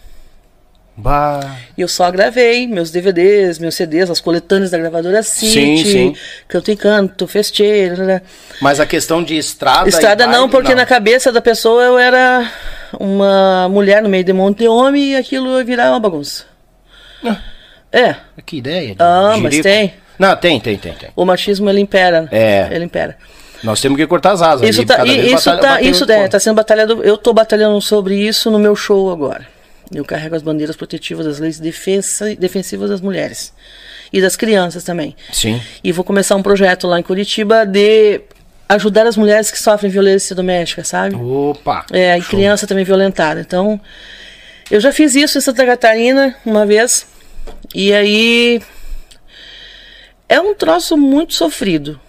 Bah. E eu só gravei meus DVDs, meus CDs, as coletâneas da gravadora City, sim. Canto e Canto, Festeiro. né? Mas a questão de estrada. Estrada não, porque na cabeça da pessoa eu era uma mulher no meio de monte de homem e aquilo ia virar uma bagunça. É, Que ideia. de Ah, mas tem. Não, tem, tem, tem, tem. o machismo ele impera. É. Ele impera. Nós temos que cortar as asas. Isso tá, e- vez isso batalha- tá, isso é, tá sendo batalhado. Eu tô batalhando sobre isso no meu show agora. Eu carrego as bandeiras protetivas das leis de defensa, defensivas das mulheres e das crianças também. Sim. E vou começar um projeto lá em Curitiba de ajudar as mulheres que sofrem violência doméstica, sabe? Opa. É, e show. criança também violentada. Então, eu já fiz isso em Santa Catarina uma vez. E aí. É um troço muito sofrido.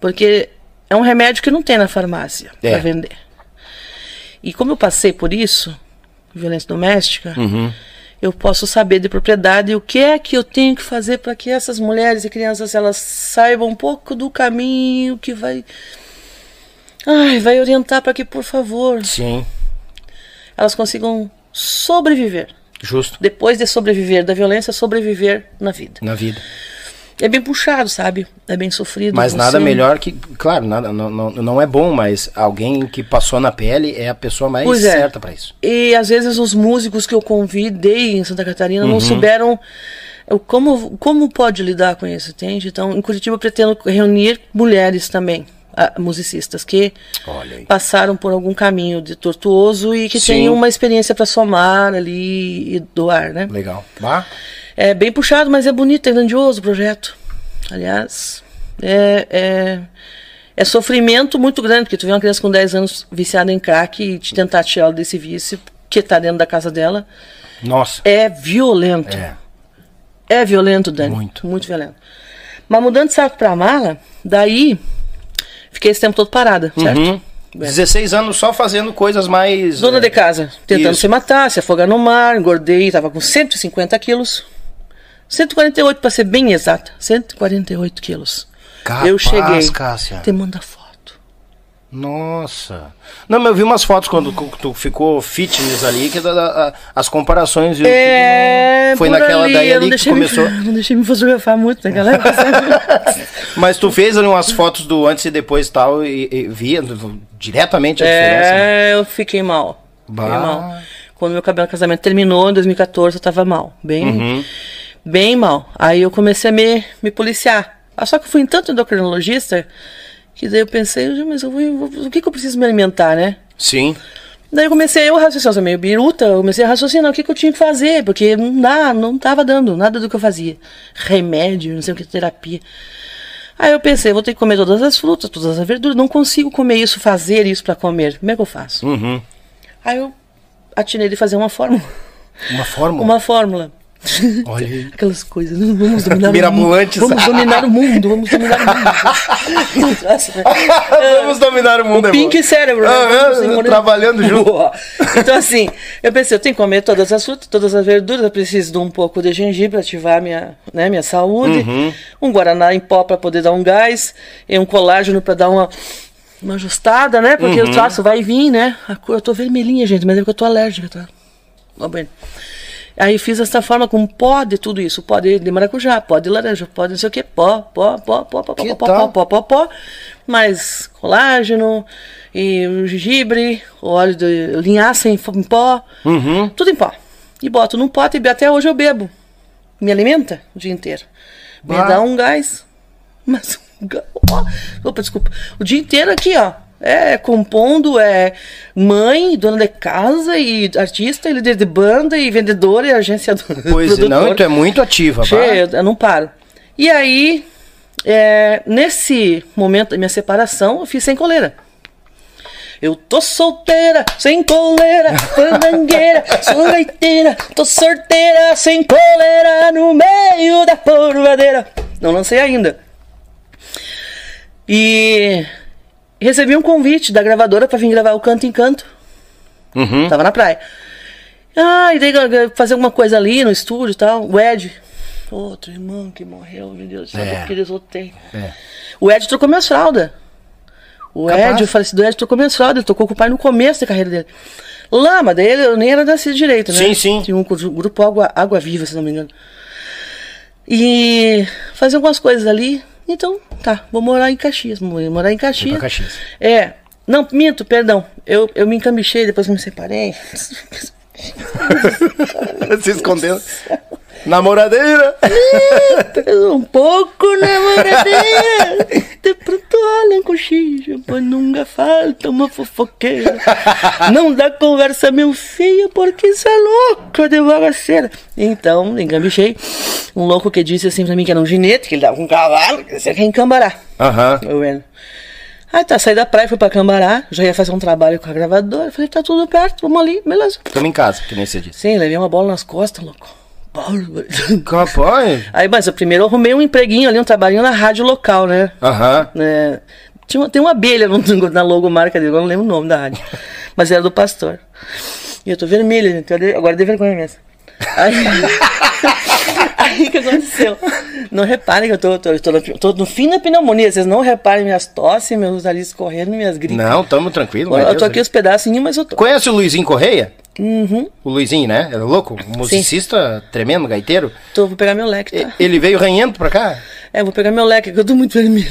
Porque é um remédio que não tem na farmácia É. para vender. E como eu passei por isso, violência doméstica, Uhum. eu posso saber de propriedade o que é que eu tenho que fazer para que essas mulheres e crianças elas saibam um pouco do caminho que vai. Ai, vai orientar para que, por favor, Sim. elas consigam sobreviver. Justo. Depois de sobreviver da violência, sobreviver na vida. Na vida. É bem puxado, sabe? É bem sofrido. Mas nada melhor que. Claro, nada, não, não, não é bom, mas alguém que passou na pele é a pessoa mais Pois é. certa pra isso. E às vezes os músicos que eu convidei em Santa Catarina Uhum. não souberam como, como pode lidar com isso, entende? Então, em Curitiba eu pretendo reunir mulheres também, musicistas, que passaram por algum caminho de tortuoso e que Sim. têm uma experiência para somar ali e doar, né? Legal. Bah. É bem puxado, mas é bonito, é grandioso o projeto. Aliás, é, é, é sofrimento muito grande, porque tu vê uma criança com 10 anos viciada em crack e te tentar tirá-la desse vício, que tá dentro da casa dela, Nossa. é violento. É. É violento, Dani. Muito. Muito violento. Mas mudando de saco pra mala, daí fiquei esse tempo todo parada, certo? Uhum. 16 anos só fazendo coisas mais. Dona é, de casa, tentando Isso. se matar, se afogar no mar, engordei, tava com 150 quilos. 148 para ser bem exata, 148 quilos. Capaz, eu cheguei. Cássia. Te manda foto. Nossa. Não, mas eu vi umas fotos quando tu- ficou fitness ali, que a- as comparações. viu? É, Foi naquela daí eu ali que começou. Me, não deixei me fotografar muito naquela época. Mas tu fez ali umas fotos do antes e depois tal, e, e via diretamente a diferença. né? é, eu fiquei mal. Fiquei Bah. mal. Quando meu cabelo casamento terminou, em 2014, eu tava mal. Bem, Uhum. Bem mal. Aí eu comecei a me, me policiar. Ah, Só que eu fui em tanto endocrinologista que daí eu pensei, mas eu vou, vou- o que, que eu preciso me alimentar, né? Sim. Daí eu comecei eu raciocinar, meio biruta, eu comecei a raciocinar o que, que, eu tinha que fazer, porque não dá, não tava dando nada do que eu fazia. Remédio, não sei o que, terapia. Aí eu pensei, vou ter que comer todas as frutas, todas as verduras, não consigo comer isso, fazer isso para comer. Como é que eu faço? Uhum. Aí eu atinei de fazer uma fórmula. Uma fórmula? Uma fórmula. Olha. Aquelas coisas. Vamos dominar Mirabolantes. o mundo. Vamos dominar o mundo. Vamos dominar o mundo. vamos dominar o mundo. O Pink Cérebro. Ah, né? trabalhando junto. Então, assim, eu pensei, eu tenho que comer todas as frutas, todas as verduras. Eu preciso de um pouco de gengibre para ativar minha, né, minha saúde. Uhum. Um guaraná em pó para poder dar um gás. E um colágeno para dar uma uma ajustada, né? Porque uhum. o traço vai vir, né? A cor, eu tô vermelhinha, gente, mas é porque eu tô alérgica, tá? Ó, bem. Aí fiz essa forma com pó de tudo isso, pó de, de maracujá, pó de laranja, pó de não sei o que, pó, pó, pó, pó, pó, pó, pó, pó, pó, pó, pó, mais colágeno e gengibre, óleo de linhaça em, pó, uhum. tudo em pó. E boto num pote e até hoje eu bebo. Me alimenta o dia inteiro. Me dá um gás, mas um gás, opa, desculpa, o dia inteiro aqui, ó, é compondo, é mãe, dona de casa e artista, e líder de banda e vendedora e agência do Pois não, tu é muito ativa, che, eu, eu não paro. E aí, é, nesse momento da minha separação, eu fiz sem coleira. Eu tô solteira, sem coleira, fandangueira, sou leiteira, tô sorteira, sem coleira, no meio da porvadeira. Não lancei ainda. E recebi um convite da gravadora para vir gravar o Canto em Canto. Uhum. Tava na praia. Ah, e daí fazer alguma coisa ali no estúdio e tal. O Ed, outro irmão que morreu, meu Deus céu, é. porque desotei. É. O Ed trocou minhas fraldas. O Capaz. Ed, eu falei assim, do Ed trocou minhas fraldas, ele tocou com o pai no começo da carreira dele. Lá, mas daí ele nem era nascido direito, né? Sim, sim. Tinha um grupo Água, Água Viva, se não me engano. E fazer algumas coisas ali. Então, tá, vou morar em Caxias. Vou morar em Caxias. Caxias. É. Não, minto, perdão. Eu, eu me encamichei, depois me separei. Se escondendo. Namoradeira! um pouco namoradeira! De pronto olham com xixi, pois nunca falta uma fofoqueira. Não dá conversa, meu filho, porque isso é louco de bagaceira. Então, engambichei. Um louco que disse assim pra mim que era um ginete, que ele dava um cavalo, que você quer encambarar. Aham. Eu vendo. Aí tá, saí da praia, fui pra Cambará, já ia fazer um trabalho com a gravadora. Falei, tá tudo perto, vamos ali, beleza. Estamos em casa, que nem você disse. Sim, levei uma bola nas costas, louco. Capaz. Aí, mas eu primeiro eu arrumei um empreguinho ali, um trabalhinho na rádio local, né? Aham. É, tinha uma, tem uma abelha no, na logomarca dele, eu não lembro o nome da rádio. mas era do pastor. E eu tô vermelha, gente, agora dei vergonha mesmo. Aí. Aí o que aconteceu? Não reparem que eu tô, tô, tô, tô, no fim da pneumonia. Vocês não reparem minhas tosses, meus narizes correndo, minhas gripes. Não, tamo tranquilo. Eu, eu tô aqui os pedacinhos, mas eu tô. Conhece o Luizinho Correia? Uhum. O Luizinho, né? Era louco? Musicista Sim. tremendo, gaiteiro. Tô, vou pegar meu leque, tá? Ele veio ranhento pra cá? É, vou pegar meu leque, que eu tô muito vermelho.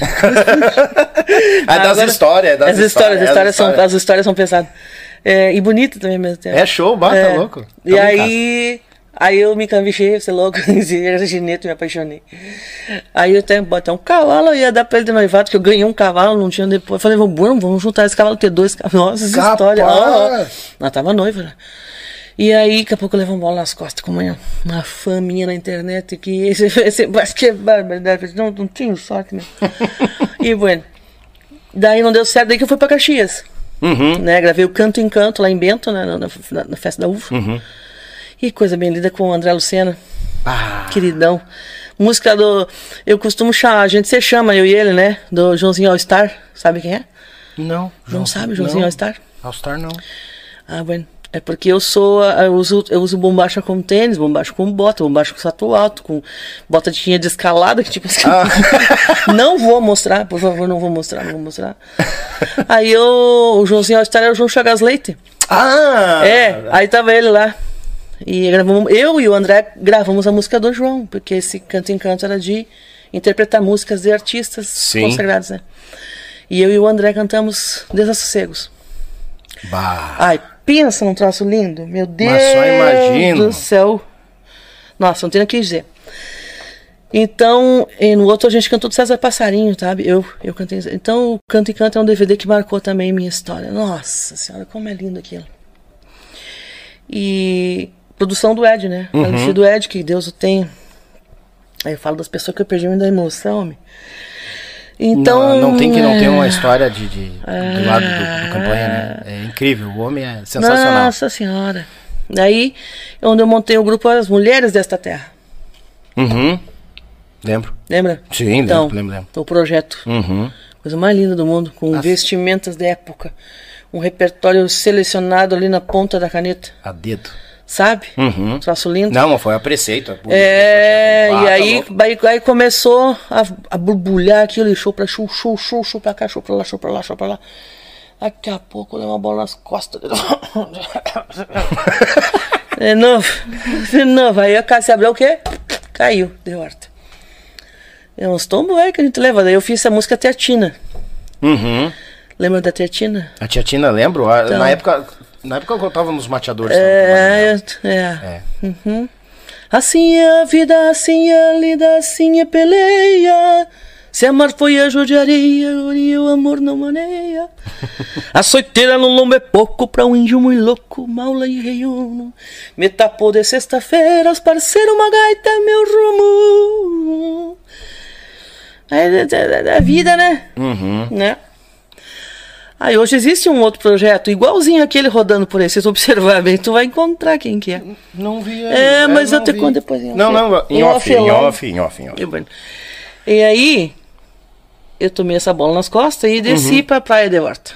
ah, das histórias, das as histórias. As histórias, são, as histórias são pesadas. É, e bonita também ao mesmo tempo. É show, bata é. louco. Tamo e aí... Aí eu me cambichei, você louco, era ginete, me apaixonei. Aí eu até botei um cavalo, eu ia dar pra ele de noivado, que eu ganhei um cavalo, não tinha depois. Eu falei, vamos, vamos juntar esse cavalo, ter dois cavalos. Nossa, essa história. Oh, ela tava noiva, né? E aí, daqui a pouco eu levo uma bola nas costas, com uma, uma fã minha na internet, que esse, esse que é barbaridade, não, não tinha sorte mesmo. e, bueno, daí não deu certo, daí que eu fui pra Caxias. Uhum. Né, gravei o Canto em Canto lá em Bento, né, na, na, na festa da UFA. Uhum. E coisa bem linda com o André Lucena. Ah. Queridão. Música do. Eu costumo chamar, a gente se chama, eu e ele, né? Do Joãozinho All Star. Sabe quem é? Não. Não sabe, Joãozinho All Star? All Star não. Ah, bueno. É porque eu sou. Eu uso, eu uso bombacha com tênis, bombacha com bota, bombacha com sato alto, com bota de tinha de escalada, que tipo assim. Ah. não vou mostrar, por favor, não vou mostrar, não vou mostrar. aí eu, o Joãozinho All Star é o João Chagas Leite. Ah! É, aí tava ele lá. E gravamos, eu e o André gravamos a música do João, porque esse canto em canto era de interpretar músicas de artistas Sim. consagrados, né? E eu e o André cantamos Desassossegos. Bah. Ai, pensa num troço lindo. Meu Deus Mas só imagino. do céu. Nossa, não tenho o que dizer. Então, no outro a gente cantou do César Passarinho, sabe? Eu, eu cantei. Então, o Canto e Canto é um DVD que marcou também minha história. Nossa senhora, como é lindo aquilo. E produção do Ed, né? Uhum. Falecido Ed, que Deus o tenha. Aí eu falo das pessoas que eu perdi da emoção, homem. Então. não, não tem que não ter é, uma história de, de- do lado do, do campanha, né? É incrível, o homem é sensacional. Nossa senhora. Daí, onde eu montei o grupo As Mulheres desta Terra. Uhum. Lembro. Lembra? Sim, lembro, então, lembro, lembro. O projeto. Uhum. Coisa mais linda do mundo, com vestimentas da época. Um repertório selecionado ali na ponta da caneta. A dedo. Sabe? Uhum. Troço lindo. Não, mas foi a preceito. a É, e aí, aí, aí começou a, a borbulhar aquilo, e show pra show, show, show, show pra cá, show pra lá, show pra lá, show pra lá. Daqui a pouco deu uma bola nas costas. De novo, de novo. Aí a Cássia abriu o quê? Caiu, deu horta. É uns tombos aí que a gente leva. Daí eu fiz essa música Teatina. Uhum. Lembra da Teatina? A tia Tina, lembro? Então. Na época. Na época eu tava nos mateadores. sabe, trabalhando. É, é. É. Uhum. Assim é a vida, assim é a lida, assim é peleia. Se amar foi a judiaria, e o amor não maneia. A soiteira no lombo é pouco pra um índio muito louco, maula e reiuno. Me tapou de sexta-feira, os parceiros, uma gaita é meu rumo. É da- da da vida, né? Uhum. né? Aí hoje existe um outro projeto, igualzinho aquele rodando por aí. Se tu observar bem, tu vai encontrar quem que é. Não vi. É, mas eu não te conto depois em. Não, não, em Em off, off, em off, em off, em off. E. E aí, eu tomei essa bola nas costas e desci Uhum. pra Praia de Horta.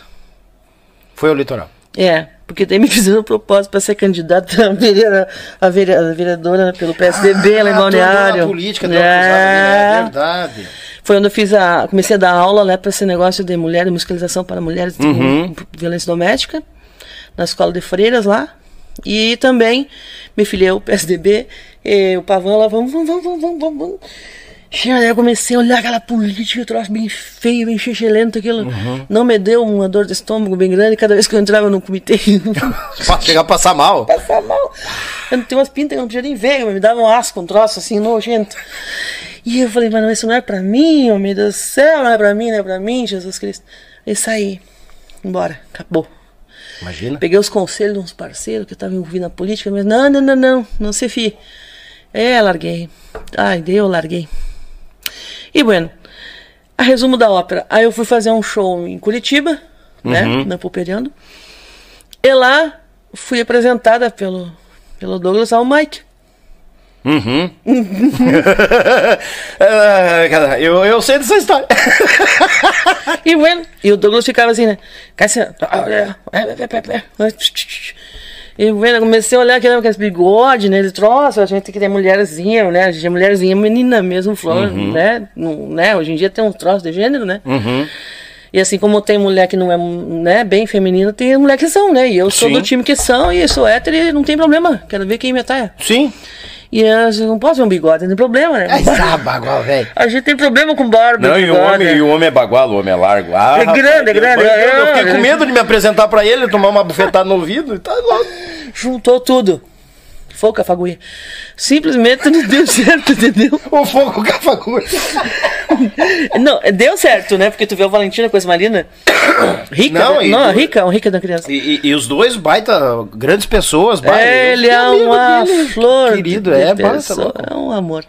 Foi o litoral. É, porque daí me fizeram um propósito pra ser candidata a vereadora, a vere- a vereadora pelo PSDB lá em Ah, Balneário. na política, ali, né? É. É verdade. Foi onde eu fiz a. Comecei a dar aula né, para esse negócio de mulher, de musicalização para mulheres Uhum. com violência doméstica, na escola de freiras lá. E também me filiei ao PSDB, e o Pavão lá, vamos, vamos, vamos, vamos, vamos, vamos. Daí eu comecei a olhar aquela política, troço bem feio, bem xixelento, aquilo. Uhum. Não me deu uma dor de estômago bem grande cada vez que eu entrava no comitê. Chegar a passar mal. passar mal. Eu não tenho umas pintas que eu não podia nem ver, me dava um asco, um troço assim, nojento. E eu falei, mas não, isso não é pra mim, homem do céu, não é pra mim, não é pra mim, Jesus Cristo. E saí, embora, acabou. Imagina. Peguei os conselhos de uns parceiros que estavam envolvidos na política, mas não, não, não, não, não se fie. É, larguei. Ai, deu, larguei. E bueno, a resumo da ópera. Aí eu fui fazer um show em Curitiba, né, na Pulperiando. E lá fui apresentada pelo, pelo Douglas ao Mike. Uhum. Ah, cara, eu, eu sei dessa história. E bueno, e o Douglas ficava assim, né? Cássia. E bueno, eu comecei a olhar aquele, aqueles bigode, né? Ele troço, a gente que tem mulherzinha, né? A gente é mulherzinha, menina mesmo, flor, né? Não, né? Hoje em dia tem uns troços de gênero, né? E assim como tem mulher que não é né, bem feminina, tem mulher que são, né? E eu sou Sim. do time que são, e sou hétero e não tem problema. Quero ver quem me ataia. Sim. E eu não posso ver um bigode, não tem problema, né? Tá bagual, velho. A gente tem problema com barba. Não, e o homem, e o homem é bagual, o homem é largo. Ah, É grande, é grande, Eu, é, eu fiquei é. com medo de me apresentar pra ele, tomar uma bufetada no ouvido e tá louco. Juntou tudo. Foca, fagulha. Simplesmente não deu certo, entendeu? O fogo com a fagulha. Não, deu certo, né? Porque tu vê o Valentina com essa Marina. Rica, Não, né? não, rica, um rica da criança. E, e- e os dois baita grandes pessoas, baita. Ele é uma flor. Querido, de é, pessoa. É um amor.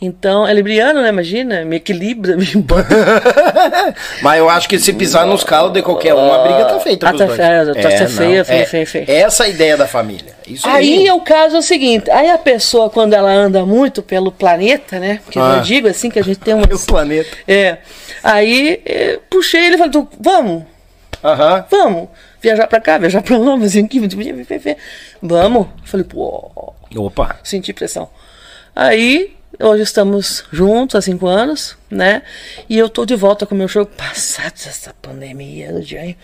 Então, é libriano, né? Imagina, me equilibra, me. Mas eu acho que se pisar nos calos de qualquer um, a briga tá feita Ah, tá feia, tá É, feia, feia, é- feia, feia. Essa é a ideia da família. Isso Aí aí. é o caso é o seguinte, aí a pessoa, quando ela anda muito pelo planeta, né? Porque Ah. eu digo assim que a gente tem uma. O planeta. É. Aí eh, puxei ele e falei, "Tu, vamos, Aham. vamos. Viajar pra cá, viajar pra lá, mas aqui, vamos. Falei, pô, Opa. senti pressão. Aí, hoje estamos juntos há cinco anos, né? E eu tô de volta com o meu show passados essa pandemia do dia.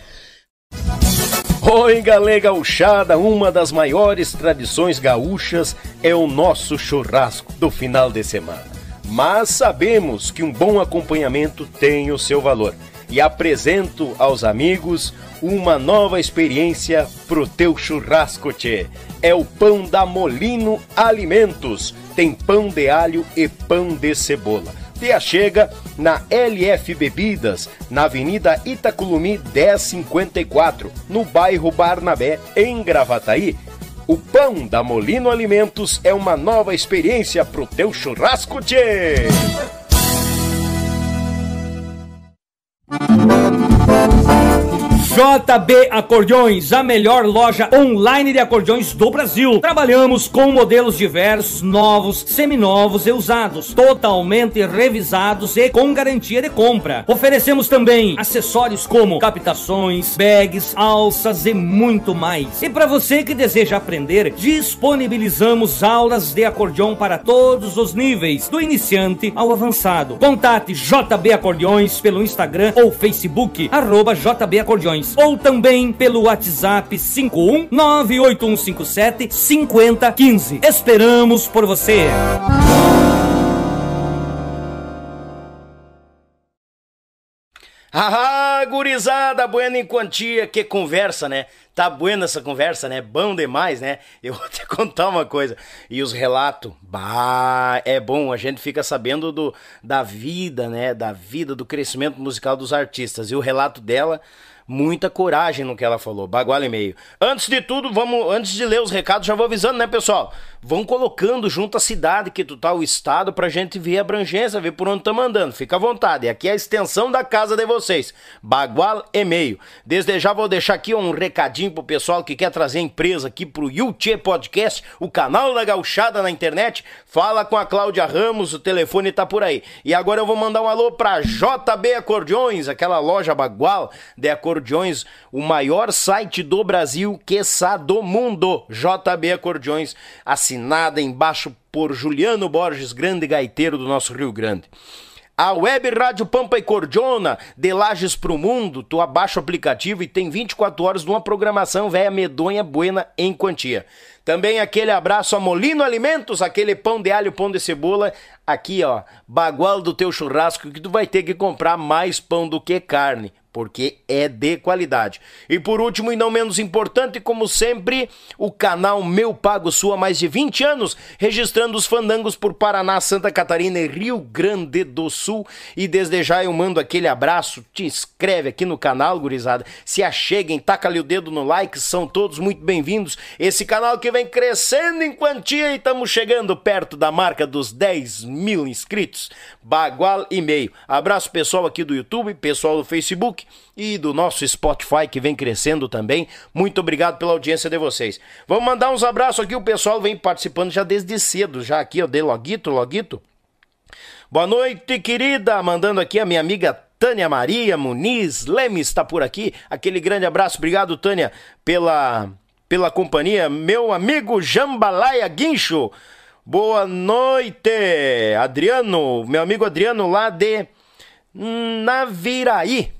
Oi, galera gauchada, uma das maiores tradições gaúchas é o nosso churrasco do final de semana. Mas sabemos que um bom acompanhamento tem o seu valor e apresento aos amigos uma nova experiência pro teu churrasco, tchê. É o pão da Molino Alimentos. Tem pão de alho e pão de cebola. Te achega na LF Bebidas, na Avenida Itaculumi 1054, no bairro Barnabé, em Gravataí. O pão da Molino Alimentos é uma nova experiência pro teu churrasco, tchê! Thank you. JB Acordeões, a melhor loja online de acordeões do Brasil. Trabalhamos com modelos diversos, novos, seminovos e usados, totalmente revisados e com garantia de compra. Oferecemos também acessórios como captações, bags, alças e muito mais. E para você que deseja aprender, disponibilizamos aulas de acordeão para todos os níveis, do iniciante ao avançado. Contate JB Acordeões pelo Instagram ou Facebook, arroba JB Acordeões ou também pelo WhatsApp 51 98157 5015. Esperamos por você. Ah, gurizada, buena em quantia, que conversa, né? Tá buena essa conversa, né? Bom demais, né? Eu vou te contar uma coisa. E os relatos, bah, é bom, a gente fica sabendo do, da vida, né? Da vida, do crescimento musical dos artistas. E o relato dela muita coragem no que ela falou. Baguala e meio. Antes de tudo, vamos, antes de ler os recados, já vou avisando, né, pessoal? Vão colocando junto a cidade que tu tá, o estado, pra gente ver a abrangência, ver por onde tá mandando. Fica à vontade. Aqui é a extensão da casa de vocês. Bagual e meio. Desde já vou deixar aqui um recadinho pro pessoal que quer trazer a empresa aqui pro YouTube Podcast, o canal da gauchada na internet. Fala com a Cláudia Ramos, o telefone tá por aí. E agora eu vou mandar um alô pra JB Acordeões, aquela loja bagual de acordeões, o maior site do Brasil, quiçá do mundo. JB Acordeões, assinada embaixo por Juliano Borges, grande gaiteiro do nosso Rio Grande. A Web Rádio Pampa e Cordiona, de Lages pro Mundo, tu abaixa o aplicativo e tem 24 horas de uma programação velha medonha buena em quantia. Também aquele abraço a Molino Alimentos, aquele pão de alho, pão de cebola. Aqui, ó, bagual do teu churrasco que tu vai ter que comprar mais pão do que carne porque é de qualidade. E por último, e não menos importante, como sempre, o canal Meu Pago Sul há mais de 20 anos, registrando os fandangos por Paraná, Santa Catarina e Rio Grande do Sul. E desde já eu mando aquele abraço, te inscreve aqui no canal, gurizada. Se acheguem, taca ali o dedo no like, são todos muito bem-vindos. Esse canal que vem crescendo em quantia e estamos chegando perto da marca dos 10 mil inscritos. Bagual e meio. Abraço pessoal aqui do YouTube, pessoal do Facebook e do nosso Spotify que vem crescendo também. Muito obrigado pela audiência de vocês. Vamos mandar uns abraços aqui, o pessoal vem participando já desde cedo, já aqui, ó, de Loguito, Loguito. Boa noite, querida, mandando aqui a minha amiga Tânia Maria Muniz Lemes está por aqui. Aquele grande abraço, obrigado Tânia pela pela companhia. Meu amigo Jambalaya Guincho. Boa noite, Adriano, meu amigo Adriano lá de Naviraí.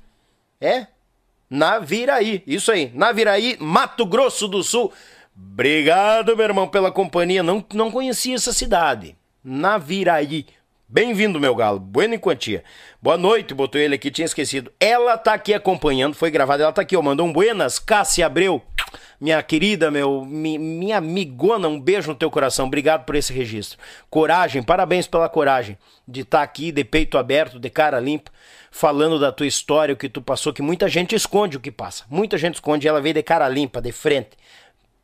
É? Naviraí, isso aí, Naviraí, Mato Grosso do Sul. Obrigado, meu irmão, pela companhia. Não, não conhecia essa cidade. Naviraí. Bem-vindo, meu galo. Buena em quantia. Boa noite, botou ele aqui, tinha esquecido. Ela tá aqui acompanhando, foi gravada, ela tá aqui, ó. Mandou um buenas, Cássia Abreu. Minha querida, meu, mi, minha amigona, um beijo no teu coração. Obrigado por esse registro. Coragem, parabéns pela coragem de estar tá aqui de peito aberto, de cara limpa falando da tua história, o que tu passou, que muita gente esconde o que passa. Muita gente esconde, ela veio de cara limpa, de frente.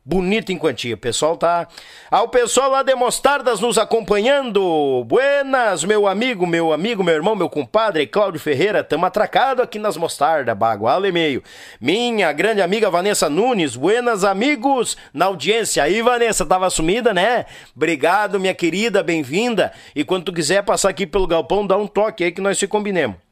Bonito em quantia. O pessoal tá. Ao pessoal lá de Mostardas nos acompanhando. Buenas, meu amigo, meu amigo, meu irmão, meu compadre, Cláudio Ferreira. Tamo atracado aqui nas Mostardas, bagual e meio. Minha grande amiga Vanessa Nunes. Buenas, amigos, na audiência. Aí, Vanessa, tava sumida, né? Obrigado, minha querida, bem-vinda. E quando tu quiser passar aqui pelo galpão, dá um toque aí que nós se combinemos.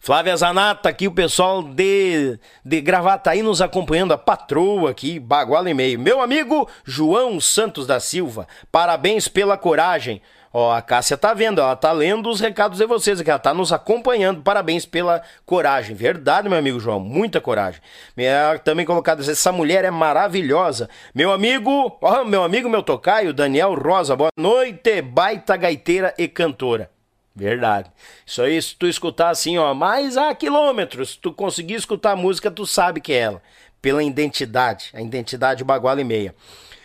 Flávia Zanata, aqui o pessoal de, de Gravataí nos acompanhando, a patroa aqui, Baguala e meio. Meu amigo João Santos da Silva, parabéns pela coragem. Ó, a Cássia tá vendo, ela tá lendo os recados de vocês aqui, ela tá nos acompanhando. Parabéns pela coragem. Verdade, meu amigo João, muita coragem. É, também colocado, essa mulher é maravilhosa. Meu amigo, ó, meu amigo, meu tocaio, Daniel Rosa, boa noite, baita gaiteira e cantora. Verdade. Isso aí, se tu escutar assim, ó, mais a quilômetros, se tu conseguir escutar a música, tu sabe que é ela. Pela identidade, a identidade baguala e meia.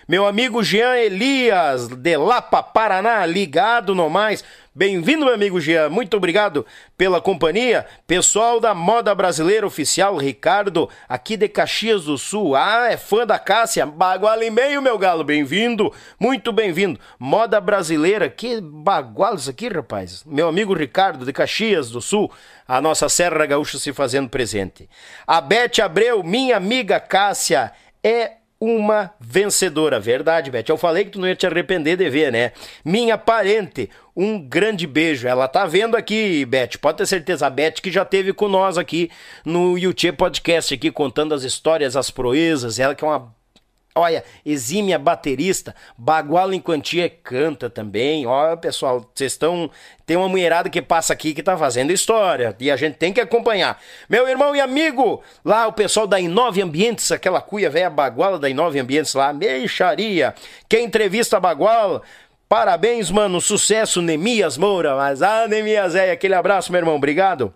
Meu amigo Jean Elias, de Lapa, Paraná, ligado no mais. Bem-vindo, meu amigo Jean. Muito obrigado pela companhia. Pessoal da Moda Brasileira Oficial, Ricardo, aqui de Caxias do Sul. Ah, é fã da Cássia. Baguala e meio, meu galo. Bem-vindo. Muito bem-vindo. Moda Brasileira. Que baguala isso aqui, rapaz. Meu amigo Ricardo, de Caxias do Sul. A nossa Serra Gaúcha se fazendo presente. A Bete Abreu, minha amiga Cássia, é uma vencedora. Verdade, Beth. Eu falei que tu não ia te arrepender de ver, né? Minha parente, um grande beijo. Ela tá vendo aqui, Beth. Pode ter certeza. A Beth que já teve com nós aqui no YouTube Podcast, aqui contando as histórias, as proezas. Ela que é uma Olha, exímia baterista, Baguala em Quantia canta também. Olha, pessoal, vocês estão. Tem uma mulherada que passa aqui que tá fazendo história e a gente tem que acompanhar. Meu irmão e amigo, lá o pessoal da Inove Ambientes, aquela cuia velha Baguala da Inove Ambientes lá, meixaria. Quem entrevista a Baguala, parabéns, mano, sucesso, Nemias Moura. Mas, ah, Nemias, é, aquele abraço, meu irmão, obrigado.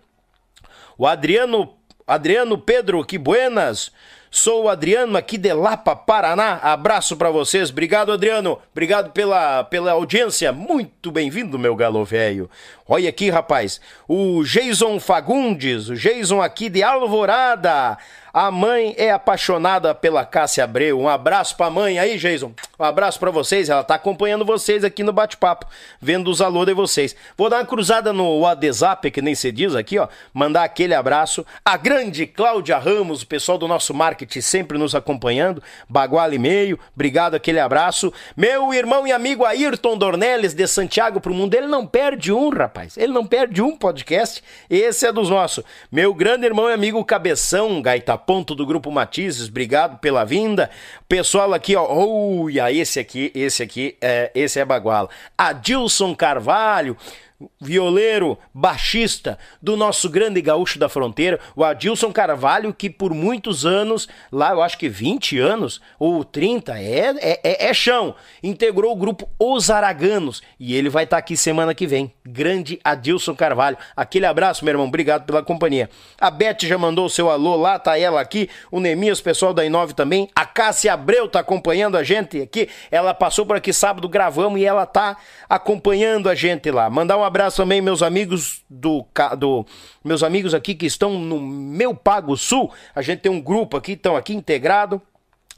O Adriano, Adriano Pedro, que buenas. Sou o Adriano aqui de Lapa, Paraná. Abraço para vocês. Obrigado, Adriano. Obrigado pela, pela audiência. Muito bem-vindo, meu galo velho. Olha aqui, rapaz. O Jason Fagundes, o Jason aqui de Alvorada. A mãe é apaixonada pela Cássia Abreu. Um abraço pra mãe aí, Jason. Um abraço para vocês. Ela tá acompanhando vocês aqui no bate-papo, vendo os alô de vocês. Vou dar uma cruzada no WhatsApp, que nem se diz aqui, ó. Mandar aquele abraço. A grande Cláudia Ramos, o pessoal do nosso marketing sempre nos acompanhando. Baguala e meio. Obrigado, aquele abraço. Meu irmão e amigo Ayrton Dornelles, de Santiago pro Mundo. Ele não perde um, rapaz. Ele não perde um podcast. Esse é dos nossos. Meu grande irmão e amigo Cabeção, Gaita ponto do Grupo Matizes, obrigado pela vinda. Pessoal aqui, ó, olha, esse aqui, esse aqui, é, esse é Baguala. Adilson Carvalho, violeiro, baixista do nosso grande gaúcho da fronteira, o Adilson Carvalho, que por muitos anos, lá eu acho que 20 anos ou 30, é, é, é, é chão, integrou o grupo Os Araganos e ele vai estar tá aqui semana que vem. Grande Adilson Carvalho. Aquele abraço, meu irmão, obrigado pela companhia. A Beth já mandou o seu alô lá, tá ela aqui, o Nemias, pessoal da Inove também. A Cássia Abreu tá acompanhando a gente aqui, ela passou por aqui sábado, gravamos e ela tá acompanhando a gente lá. Mandar um abraço também meus amigos do, do meus amigos aqui que estão no meu Pago Sul. A gente tem um grupo aqui, estão aqui integrado.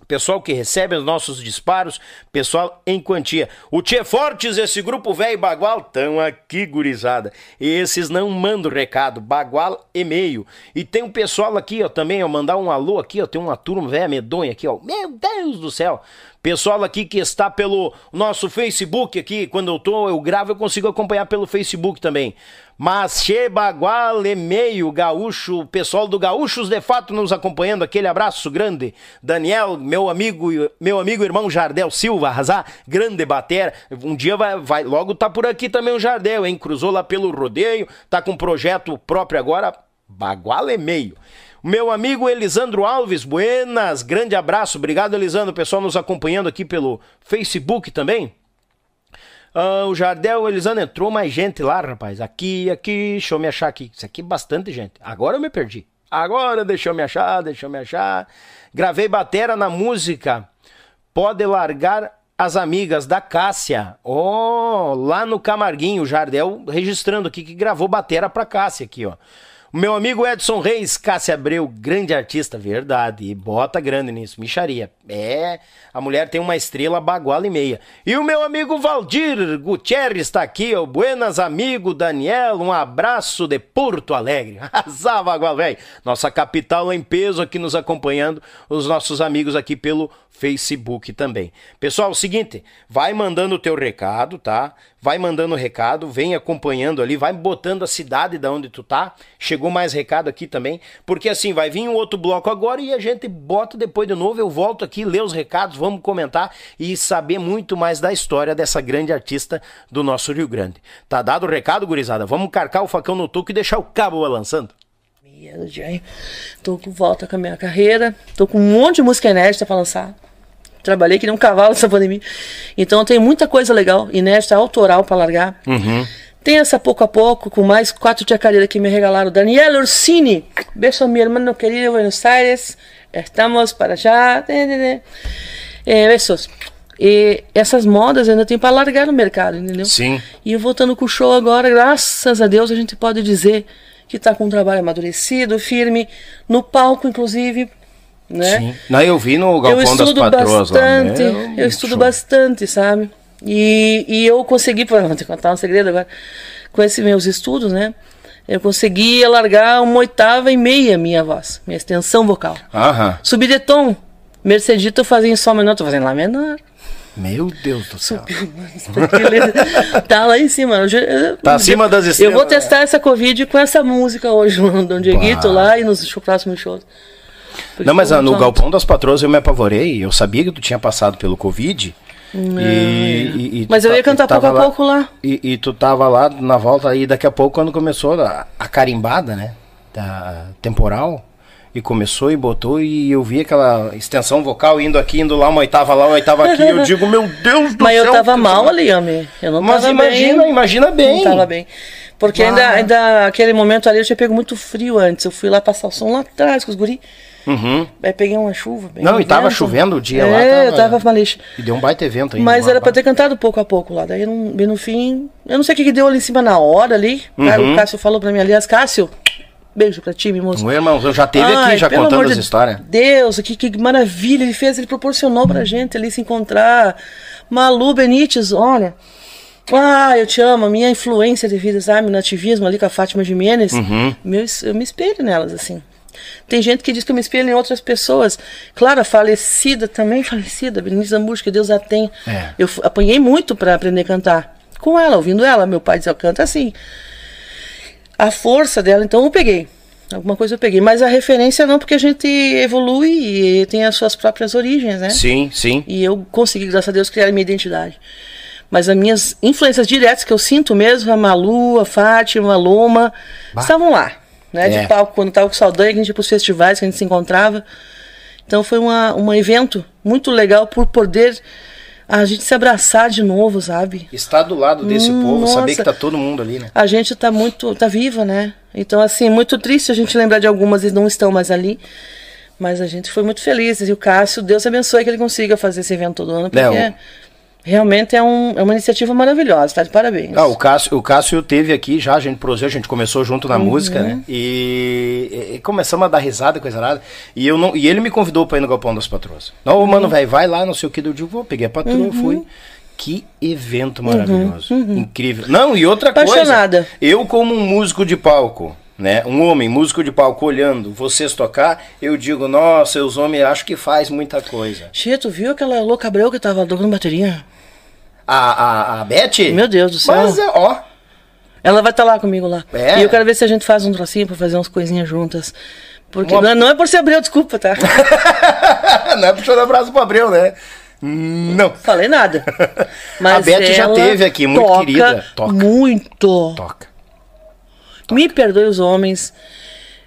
Pessoal que recebe os nossos disparos, pessoal em quantia. O Tchê Fortes, esse grupo velho Bagual, estão aqui, gurizada. Esses não mandam recado, Bagual e-mail. E tem um pessoal aqui, ó, também, ó, mandar um alô aqui, ó, tem uma turma velha medonha aqui, ó. Meu Deus do céu. Pessoal aqui que está pelo nosso Facebook aqui, quando eu tô, eu gravo, eu consigo acompanhar pelo Facebook também. Mas Chebagual, meio gaúcho, pessoal do Gaúchos de Fato nos acompanhando, aquele abraço grande. Daniel, meu amigo, meu amigo irmão Jardel Silva, arrasar, grande batera. Um dia vai, vai logo tá por aqui também o Jardel, hein? Cruzou lá pelo rodeio, tá com um projeto próprio agora, Bagual meio. Meu amigo Elisandro Alves, buenas, grande abraço, obrigado Elisandro, pessoal nos acompanhando aqui pelo Facebook também. Ah, o Jardel, o Elisandro, entrou mais gente lá, rapaz, aqui, aqui, deixa eu me achar aqui, isso aqui é bastante gente, agora eu me perdi, agora deixa eu me achar, deixa eu me achar, gravei batera na música, pode largar as amigas da Cássia, oh, lá no Camarguinho, o Jardel registrando aqui que gravou batera pra Cássia aqui, ó. Meu amigo Edson Reis, Cássia Abreu, grande artista, verdade. E bota grande nisso, micharia. É, a mulher tem uma estrela baguala e meia. E o meu amigo Valdir Gutierrez está aqui, ó. Buenas, amigo Daniel, um abraço de Porto Alegre. Azar, bagual, velho. Nossa capital em peso aqui nos acompanhando, os nossos amigos aqui pelo Facebook também. Pessoal, é o seguinte, vai mandando o teu recado, tá? Vai mandando recado, vem acompanhando ali, vai botando a cidade da onde tu tá. Chegou mais recado aqui também, porque assim, vai vir um outro bloco agora e a gente bota depois de novo, eu volto aqui, ler os recados, vamos comentar e saber muito mais da história dessa grande artista do nosso Rio Grande. Tá dado o recado, gurizada? Vamos carcar o facão no toco e deixar o cabo balançando. Tô com volta com a minha carreira, tô com um monte de música inédita pra lançar trabalhei que nem um cavalo nessa pandemia. Então tem muita coisa legal, inédita, autoral para largar. Uhum. Tem essa pouco a pouco, com mais quatro chacareiras que me regalaram. Daniel Orsini, beijo a mi hermano querido Buenos Aires. Estamos para allá. Eh, besos. E essas modas ainda tem para largar no mercado, entendeu? Sim. E voltando com o show agora, graças a Deus, a gente pode dizer que está com um trabalho amadurecido, firme, no palco, inclusive. Né? Sim. Não, eu vi no Galpão eu estudo das Patroas bastante, lá. Meu, eu estudo show. bastante, sabe? E, e eu consegui, vou te contar um segredo agora, com esses meus estudos, né? Eu consegui alargar uma oitava e meia minha voz, minha extensão vocal. Aham. Subir de tom. Mercedito eu fazia em sol menor, tô fazendo lá menor. Meu Deus do céu. tá lá em cima. Eu, tá acima das estrelas. Eu vou testar essa Covid com essa música hoje Dom Dieguito lá e nos próximos shows. Não, mas no tanto. Galpão das Patroas eu me apavorei. Eu sabia que tu tinha passado pelo Covid. E, e, e mas eu ia tá- cantar pouco a pouco lá. E, e, tu tava lá na volta aí daqui a pouco quando começou a, a carimbada, né? Da temporal e começou e botou e eu vi aquela extensão vocal indo aqui, indo lá, uma oitava lá, uma oitava aqui. eu digo, meu Deus do Mas céu. Mas eu tava mal ali, Ami. Eu não Mas imagina, bem. imagina bem. Não tava bem. Porque ainda, ainda aquele momento ali eu tinha pego muito frio antes. Eu fui lá passar o som lá atrás com os guri. Uhum. Aí peguei uma chuva. Não, e tava chovendo o dia é, lá. É, eu tava malixa. E deu um baita evento ainda. Mas era pra ter cantado pouco a pouco lá. Daí no, bem no fim. Eu não sei o que, que deu ali em cima na hora ali. Uhum. o Cássio falou pra mim, aliás, Cássio, Beijo pra ti, mimoso. Meu irmão, eu já teve Ai, aqui, já contando as de histórias. Deus, que, que maravilha ele fez, ele proporcionou pra gente ali se encontrar. Malu Benites, olha. Ah, eu te amo, a minha influência de vida, sabe, no ativismo ali com a Fátima Jimenez, uhum. meu, eu me espelho nelas, assim. Tem gente que diz que eu me espelho em outras pessoas. Claro, a falecida também, falecida, Berenice Zambujo, que Deus a tem. É. Eu apanhei muito para aprender a cantar. Com ela, ouvindo ela. Meu pai dizia, canta assim a força dela, então eu peguei. Alguma coisa eu peguei. Mas a referência não, porque a gente evolui e tem as suas próprias origens, né? Sim, sim. E eu consegui, graças a Deus, criar a minha identidade. Mas as minhas influências diretas que eu sinto mesmo, a Malu, a Fátima, a Loma, bah. estavam lá. Né, é. De palco, quando estava com saudade, a gente ia para os festivais que a gente se encontrava. Então foi uma, um evento muito legal por poder a gente se abraçar de novo, sabe? Estar do lado desse hum, povo, nossa. saber que tá todo mundo ali, né? A gente tá muito, tá viva, né? Então, assim, muito triste a gente lembrar de algumas e não estão mais ali. Mas a gente foi muito feliz. E o Cássio, Deus abençoe que ele consiga fazer esse evento todo ano, porque é, realmente é, um, é uma iniciativa maravilhosa, tá de parabéns. Ah, o Cássio, o Cássio teve aqui já, a gente produziu, a gente começou junto na uhum. música, né? E, e, começamos a dar risada, coisa nada. E, eu não, e ele me convidou para ir no Galpão das Patroas. Não, uhum. mano, velho, vai lá, não sei o que, eu digo, vou, peguei a patroa, uhum. fui. Que evento maravilhoso. Uhum, uhum. Incrível. Não, e outra Apaixonada. coisa. Eu, como um músico de palco, né? Um homem, músico de palco, olhando vocês tocar, eu digo, nossa, os homens acho que faz muita coisa. Tia, tu viu aquela louca Abreu que tava tocando bateria? A, a, a Beth? Meu Deus do céu. Mas, ó. Ela vai estar tá lá comigo lá. É. E eu quero ver se a gente faz um trocinho pra fazer umas coisinhas juntas. Porque Uma... não, é, não, é por ser Abreu, desculpa, tá? não é puxando abraço pro Abreu, né? Não. Falei nada. Mas a Beth já teve aqui, muito toca querida. Toca. Muito. Toca. Me perdoe os homens,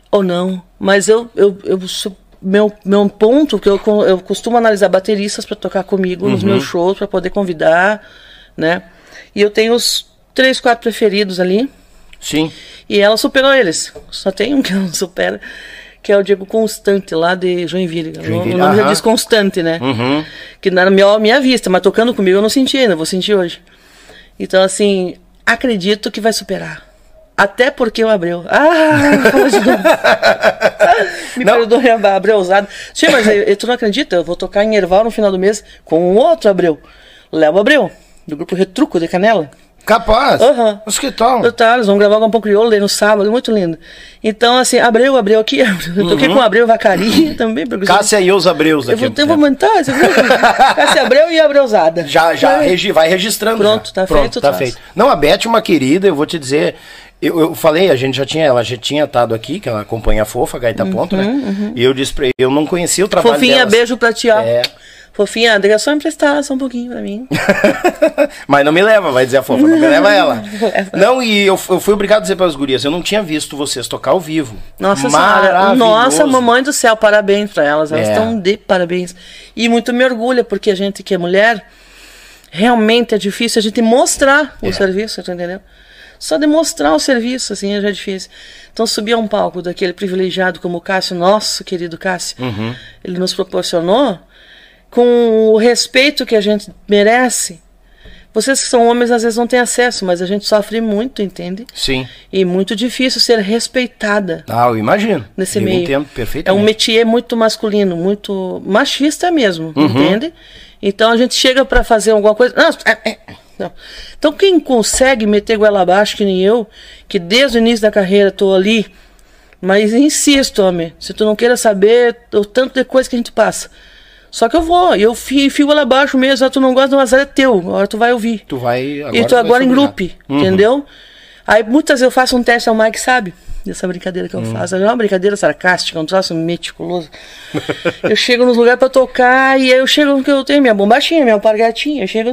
ou não, mas eu, eu, eu sou, meu, meu ponto que eu, eu costumo analisar bateristas para tocar comigo uhum. nos meus shows, para poder convidar, né? E eu tenho os três, quatro preferidos ali. Sim. E ela superou eles. Só tem um que ela não supera, que é o Diego Constante, lá de Joinville. Joinville. O nome já diz Constante, né? Uhum. Que na minha, minha vista, mas tocando comigo eu não senti ainda, vou sentir hoje. Então, assim, acredito que vai superar. Até porque o Abreu. Ah, Me não. perdoe, Abreu usado. Sim, mas eu, tu não acredita? Eu vou tocar em Erval no final do mês com um outro Abreu. Léo Abreu, do grupo Retruco de Canela. Capaz? Aham. Uhum. Mas que tal? Tá, eles vão gravar o Gampão Crioulo aí no sábado, muito lindo. Então, assim, Abreu, Abreu aqui. Eu toquei uhum. com Abreu Vacaria também. Cássia e os Abreus aqui. Eu vou, vou aumentar, você viu? Cássia Abreu e Abreusada. Já, já regi, vai registrando. Pronto, já. tá Pronto, feito. Tá feito. Não, a Beth é uma querida, eu vou te dizer. Eu, eu falei, a gente já tinha, ela já tinha estado aqui, que ela acompanha a Fofa, Gaita uhum, Ponto, né? Uhum. E eu disse pra ele, eu não conhecia o trabalho Fofinha, delas. beijo pra ti, ó. É. Fofinha, André, só emprestar só um pouquinho pra mim. Mas não me leva, vai dizer a fofa, não me leva ela. não, e eu, eu fui obrigado a dizer para as gurias, eu não tinha visto vocês tocar ao vivo. Nossa senhora, nossa, mamãe do céu, parabéns pra elas, elas é. estão de parabéns. E muito me orgulha, porque a gente que é mulher, realmente é difícil a gente mostrar o é. serviço, tá entendendo? Só demonstrar o serviço, assim, já é difícil. Então, subir a um palco daquele privilegiado como o Cássio, nosso querido Cássio, uhum. ele nos proporcionou, com o respeito que a gente merece. Vocês que são homens às vezes não têm acesso, mas a gente sofre muito, entende? Sim. E muito difícil ser respeitada. Ah, eu imagino. Nesse eu meio. entendo É perfeitamente. um métier muito masculino, muito machista mesmo, Uhum. entende? Então a gente chega pra fazer alguma coisa. Não, é, é, não. Então quem consegue meter goela abaixo, que nem eu, que desde o início da carreira tô ali, mas insisto, homem, se tu não queira saber o tanto de coisa que a gente passa. Só que eu vou, eu fio, goela abaixo mesmo, ah, tu não gosta do azar é teu, agora tu vai ouvir. Tu vai agora. e tu agora em grupo. Uhum. entendeu? Aí muitas vezes eu faço um teste ao Mike, sabe? Dessa brincadeira que eu faço. É uma brincadeira sarcástica, um troço meticuloso. eu chego nos lugares pra tocar e aí eu chego que eu tenho minha bombachinha, minha alpargatinha. Eu chego,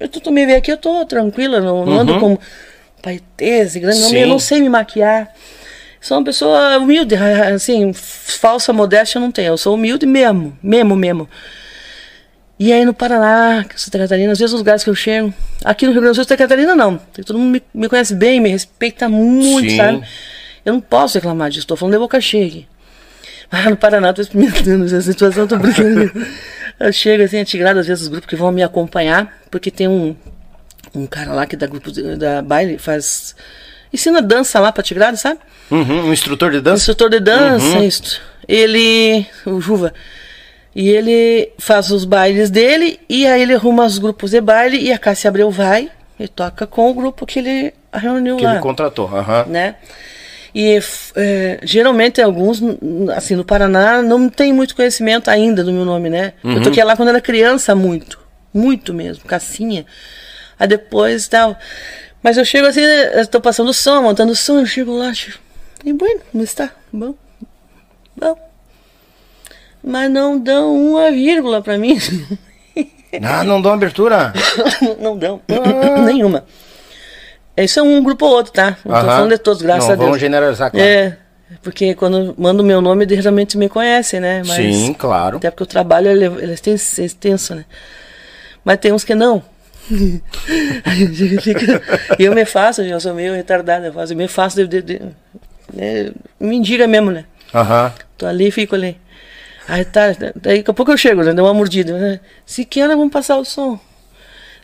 eu, tu, tu me vê aqui, eu tô tranquila, não, não ando com paetese, grande, não, eu não sei me maquiar. Sou uma pessoa humilde, assim, falsa modéstia eu não tenho. Eu sou humilde mesmo, mesmo, mesmo. E aí no Paraná, Santa Catarina, às vezes os lugares que eu chego. Aqui no Rio Grande do Sul, Santa Catarina não. Todo mundo me, me conhece bem, me respeita muito, Sim. sabe? Eu não posso reclamar disso, tô falando de boca cheia. Ah, no Paraná, tô experimentando essa situação, tô brincando. eu chego assim, atigrado, às vezes os grupos que vão me acompanhar, porque tem um, um cara lá que dá grupo de- da baile, faz. ensina dança lá pra Tigrado, sabe? Uhum, um instrutor de dança? Instrutor de dança, Uhum. isso. Ele, o Juva, e ele faz os bailes dele, e aí ele arruma os grupos de baile, e a Cássia Abreu vai e toca com o grupo que ele reuniu Que lá. ele contratou. Aham. Né? E é, geralmente alguns, assim, no Paraná, não tem muito conhecimento ainda do meu nome, né? Eu toquei lá quando era criança, muito. Muito mesmo, cassinha. Aí depois tal. Mas eu chego assim, né, eu tô passando som, montando som, eu chego lá, chego, e bueno, como está? Bom. Bom. Mas não dão uma vírgula pra mim. Ah, não uma abertura? não dão. Nenhuma. Isso é um grupo ou outro, tá? Não tô falando de todos, graças não, a Deus. Vamos generalizar, claro. É, porque quando mando o meu nome, eles realmente me conhecem, né? Mas, Sim, claro. Até porque o trabalho ele, ele é extenso, é né? Mas tem uns que não. E eu me faço, eu sou meio retardado, eu faço, eu me faço de, de, de, né, mendiga mesmo, né? Aham. Tô ali, fico ali. Aí tá, daí daqui a pouco eu chego, né? Deu uma mordida. Né? Se quer, vamos passar o som.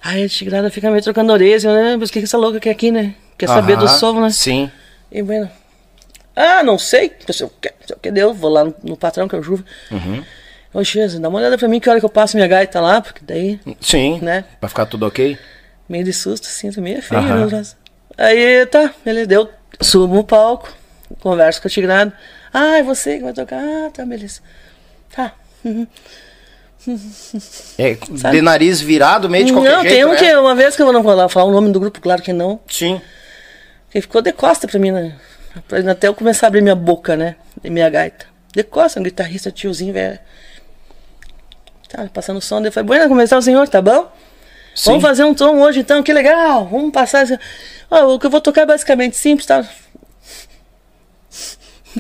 Aí a tigrada fica meio trocando orelha, né? Mas o que que essa louca quer aqui, né? Quer saber do som, né? Sim. E bueno. Ah, não sei. Se eu eu quer deu, vou lá no, no patrão que é o Juva. Uhum. Ô, Jesus, dá uma olhada pra mim que hora que eu passo minha gaita lá, porque daí, Sim. né? Pra ficar tudo ok? Meio de susto, assim, também é feio, Aham. né? o. Aí, tá, ele deu, subo no palco, converso com a Tigrado. Ah, é você que vai tocar? Ah, tá, beleza. Tá. Uhum. É, de nariz virado, meio de qualquer não, jeito. tem um né? que, uma vez que eu não vou lá falar o nome do grupo, claro que não. Sim. Ele ficou de costa pra mim, né? Até eu começar a abrir minha boca, né? E minha gaita. De costa, um guitarrista tiozinho, velho. Tá, passando som. Daí falei, bueno, começar o senhor, tá bom? Sim. Vamos fazer um tom hoje então, que legal. Vamos passar. esse- Ó, o que eu vou tocar é basicamente simples, tá?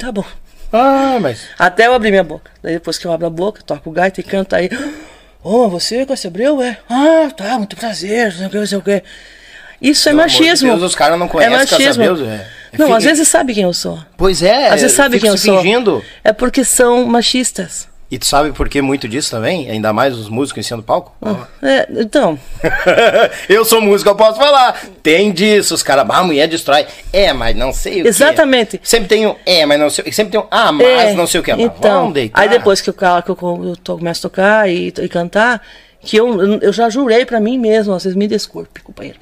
Tá bom. Ah, mas. Até eu abrir minha boca. Daí depois que eu abro a boca, toco o gaita e canto aí. Ô, você, Costa Abreu, é? Ah, tá, muito prazer, não sei o que, não sei o que. Isso é de machismo. Deus, os caras não conhecem é machismo. Abreu, é. Não, Fica- às vezes sabe quem eu sou. Pois é. Às vezes sabe quem eu sou. fingindo. É porque são machistas. E tu sabe por que muito disso também? Ainda mais os músicos em cima do palco? É, então, eu sou músico, eu posso falar. Tem disso, os caras, ah, a mulher destrói. É, mas não sei o Exatamente. que. Sempre tem um, é, mas não sei o que. Sempre tem um, ah, mas É, não sei o que. Então, aí depois que eu, que eu, eu to- começo a tocar e, e cantar, que eu, eu já jurei pra mim mesmo, vocês me desculpe, companheiro.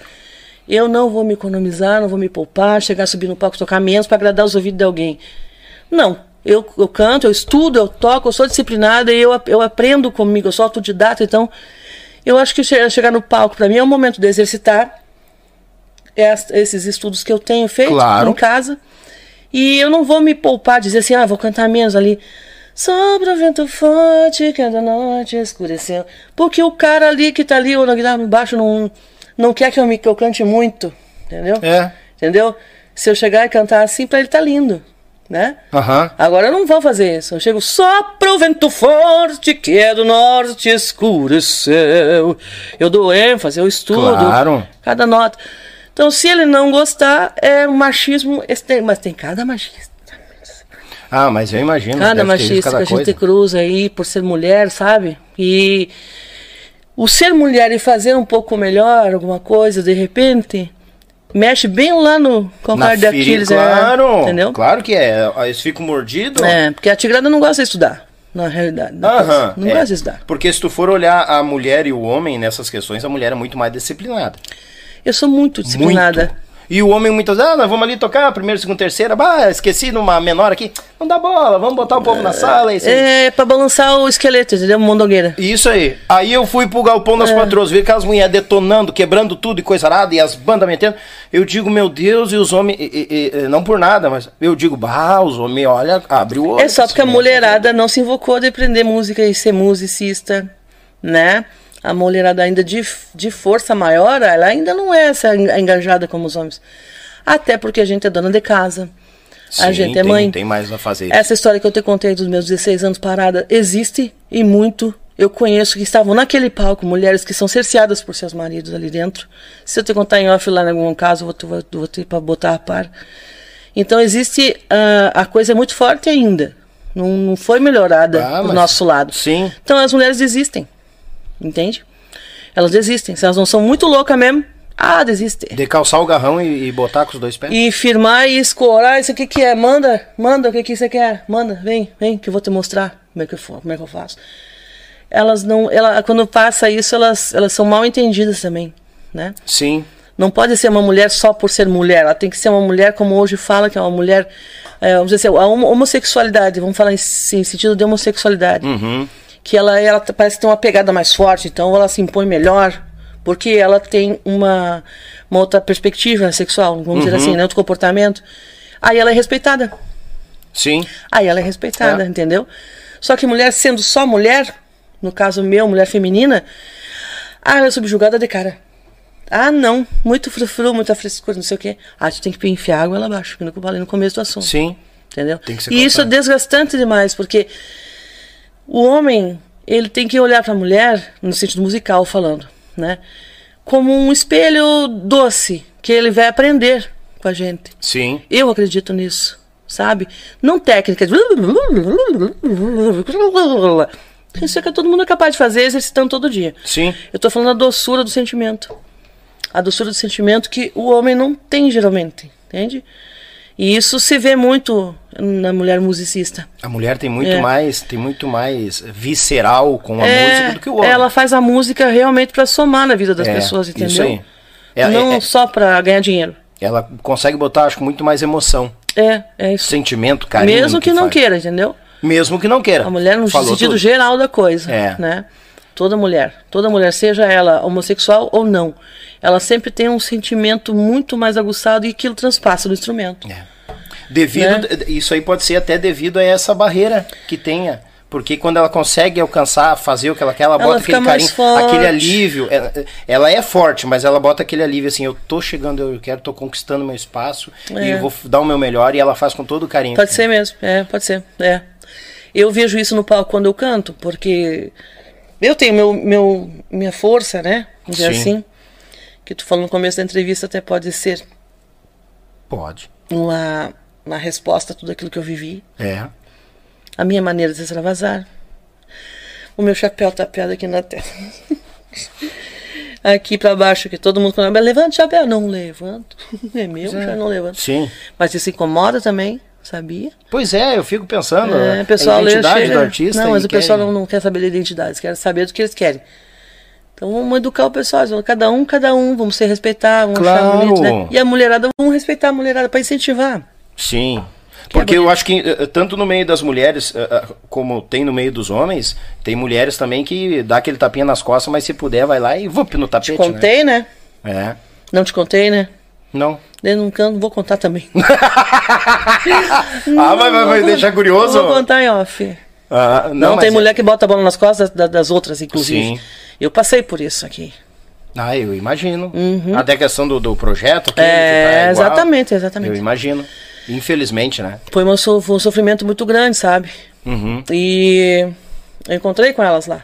Eu não vou me economizar, não vou me poupar, chegar, subir no palco, tocar menos pra agradar os ouvidos de alguém. Não. Eu, eu canto, eu estudo, eu toco, eu sou disciplinada e eu, eu aprendo comigo, eu sou autodidata, então eu acho que che- chegar no palco pra mim é o momento de exercitar es- esses estudos que eu tenho feito Claro. em casa. E eu não vou me poupar, dizer assim, ah, vou cantar menos ali. Sobre o vento forte que da noite escureceu. Porque o cara ali que tá ali, ou na guitarra embaixo, não, não quer que eu, me, que eu cante muito. Entendeu? É. Entendeu? Se eu chegar e cantar assim, pra ele tá lindo. Né? Aham. Agora eu não vou fazer isso. Eu chego só pro vento forte que é do norte escureceu. Eu dou ênfase, eu estudo. Claro. Cada nota. Então, se ele não gostar, é um machismo. extremo. Mas tem cada machista. Ah, mas eu imagino. Cada machista que cada a gente cruza aí por ser mulher, sabe? E o ser mulher e fazer um pouco melhor alguma coisa, de repente, mexe bem lá no calcanhar de Aquiles, é, claro. entendeu? Claro que é. Eles ficam mordidos. É, porque a tigrada não gosta de estudar, na realidade. não é. gosta de estudar. Porque se tu for olhar a mulher e o homem nessas questões, a mulher é muito mais disciplinada. Eu sou muito disciplinada. Muito. E o homem muitas vezes, ah, nós vamos ali tocar, primeiro, segundo, terceira, bah, esqueci numa menor aqui. Não dá bola, vamos botar o povo na sala. É isso aí. É pra balançar o esqueleto, entendeu? Mondongueira. Isso aí. Aí eu fui pro galpão É. das patroas, vi aquelas mulheres detonando, quebrando tudo e coisa arada, e as bandas metendo. Eu digo, meu Deus, e os homens, e- e- e- não por nada, mas eu digo, bah, os homens, olha, abre o olho. É só porque a mulherada não se invocou de aprender música e ser musicista, né? A mulherada ainda de, de força maior, ela ainda não é essa en- engajada como os homens. Até porque a gente é dona de casa. a Sim, gente é tem- mãe. Tem mais a fazer. Essa história que eu te contei dos meus 16 anos parada existe e muito. Eu conheço que estavam naquele palco mulheres que são cerceadas por seus maridos ali dentro. Se eu te contar em off lá em algum caso, eu vou, te- vou, vou ter para botar a par. Então existe ah, a coisa é muito forte ainda. Não, não foi melhorada Ah, do nosso lado. Sim. Então as mulheres desistem. Entende? Elas desistem. Se elas não são muito loucas mesmo, ah, desistem. De calçar o garrão e, e botar com os dois pés. E firmar e escorar, isso aqui que é? Manda, manda, o que que você quer? Manda, vem, vem, que eu vou te mostrar como é que eu, for, como é que eu faço. Elas não, ela, quando passa isso, elas, elas são mal entendidas também, né? Sim. Não pode ser uma mulher só por ser mulher, ela tem que ser uma mulher como hoje fala, que é uma mulher, é, vamos dizer assim, a homo- homossexualidade, vamos falar em, em sentido de homossexualidade, Uhum. Que ela, ela parece ter uma pegada mais forte, então ela se impõe melhor, porque ela tem uma, uma outra perspectiva sexual, vamos dizer assim, né, outro comportamento. Aí ela é respeitada. Sim. Aí ela é respeitada, É. entendeu? Só que mulher sendo só mulher, no caso meu, mulher feminina, ah, ela é subjugada de cara. Ah, não, muito frufru, muita frescura, não sei o quê. Ah, tu tem que enfiar água lá abaixo, que eu falei no começo do assunto. Sim. Entendeu? Tem que ser e isso é desgastante demais, porque o homem, ele tem que olhar para a mulher, no sentido musical falando, né? Como um espelho doce, que ele vai aprender com a gente. Sim. Eu acredito nisso, sabe? Não técnica de... Isso é que todo mundo é capaz de fazer exercitando todo dia. Sim. Eu tô falando da doçura do sentimento. A doçura do sentimento que o homem não tem geralmente, entende? E isso se vê muito na mulher musicista. A mulher tem muito É. mais, tem muito mais visceral com a É, música do que o homem. ela faz a música realmente para somar na vida das É, pessoas, entendeu? Isso aí. É- não é- é- só para ganhar dinheiro. ela consegue botar, acho que muito mais emoção, É, é isso. sentimento, carinho. Mesmo no que, não faz. queira, entendeu? Mesmo que não queira. A mulher no Falou sentido tudo. geral da coisa, É. né? Toda mulher, toda mulher, seja ela homossexual ou não, ela sempre tem um sentimento muito mais aguçado e aquilo transpassa no instrumento. É. Devido, Isso aí pode ser até devido a essa barreira que tenha. Porque quando ela consegue alcançar, fazer o que ela quer, ela, Ela bota aquele carinho, forte. aquele alívio. Ela, ela é forte, mas ela bota aquele alívio assim, eu tô chegando, eu quero, tô conquistando meu espaço e É. eu vou dar o meu melhor e ela faz com todo carinho. Pode ser mesmo, é, pode ser, é. Eu vejo isso no palco quando eu canto, porque eu tenho meu, meu, minha força, né? Vamos dizer Sim. assim. Que tu falou no começo da entrevista até pode ser Pode. uma, uma resposta a tudo aquilo que eu vivi. É. A minha maneira de extravasar. O meu chapéu tapeado aqui na testa. aqui pra baixo, que todo mundo levanta o chapéu. Não levanto. É meu, já não levanto. Sim. Mas isso incomoda também, sabia? Pois é, eu fico pensando. É, a pessoal lê, identidade do artista. Não, mas o pessoal quer- não, não quer saber da identidade, querem saber do que eles querem. Então vamos educar o pessoal, cada um, cada um, vamos se respeitar, vamos achar Claro. bonito, né? E a mulherada, vamos respeitar a mulherada para incentivar. Sim. Que é Porque eu acho que eh, tanto no meio das mulheres eh, eh, como tem no meio dos homens, tem mulheres também que dá aquele tapinha nas costas, mas se puder vai lá e vup no Te tapete, contei, né? né? É. Não te contei, né? Não. Eu não vou contar também. ah, mas vai, vai deixar curioso? Vou contar em off. Ah, Não, mas tem é- mulher que bota a bola nas costas da- das outras, inclusive. Sim. Eu passei por isso aqui. Ah, eu imagino. Até a questão do, do projeto. que Uhum. É, tá exatamente, exatamente. Eu imagino. Infelizmente, né? Foi, uma, foi um sofrimento muito grande, sabe? Uhum. E eu encontrei com elas lá.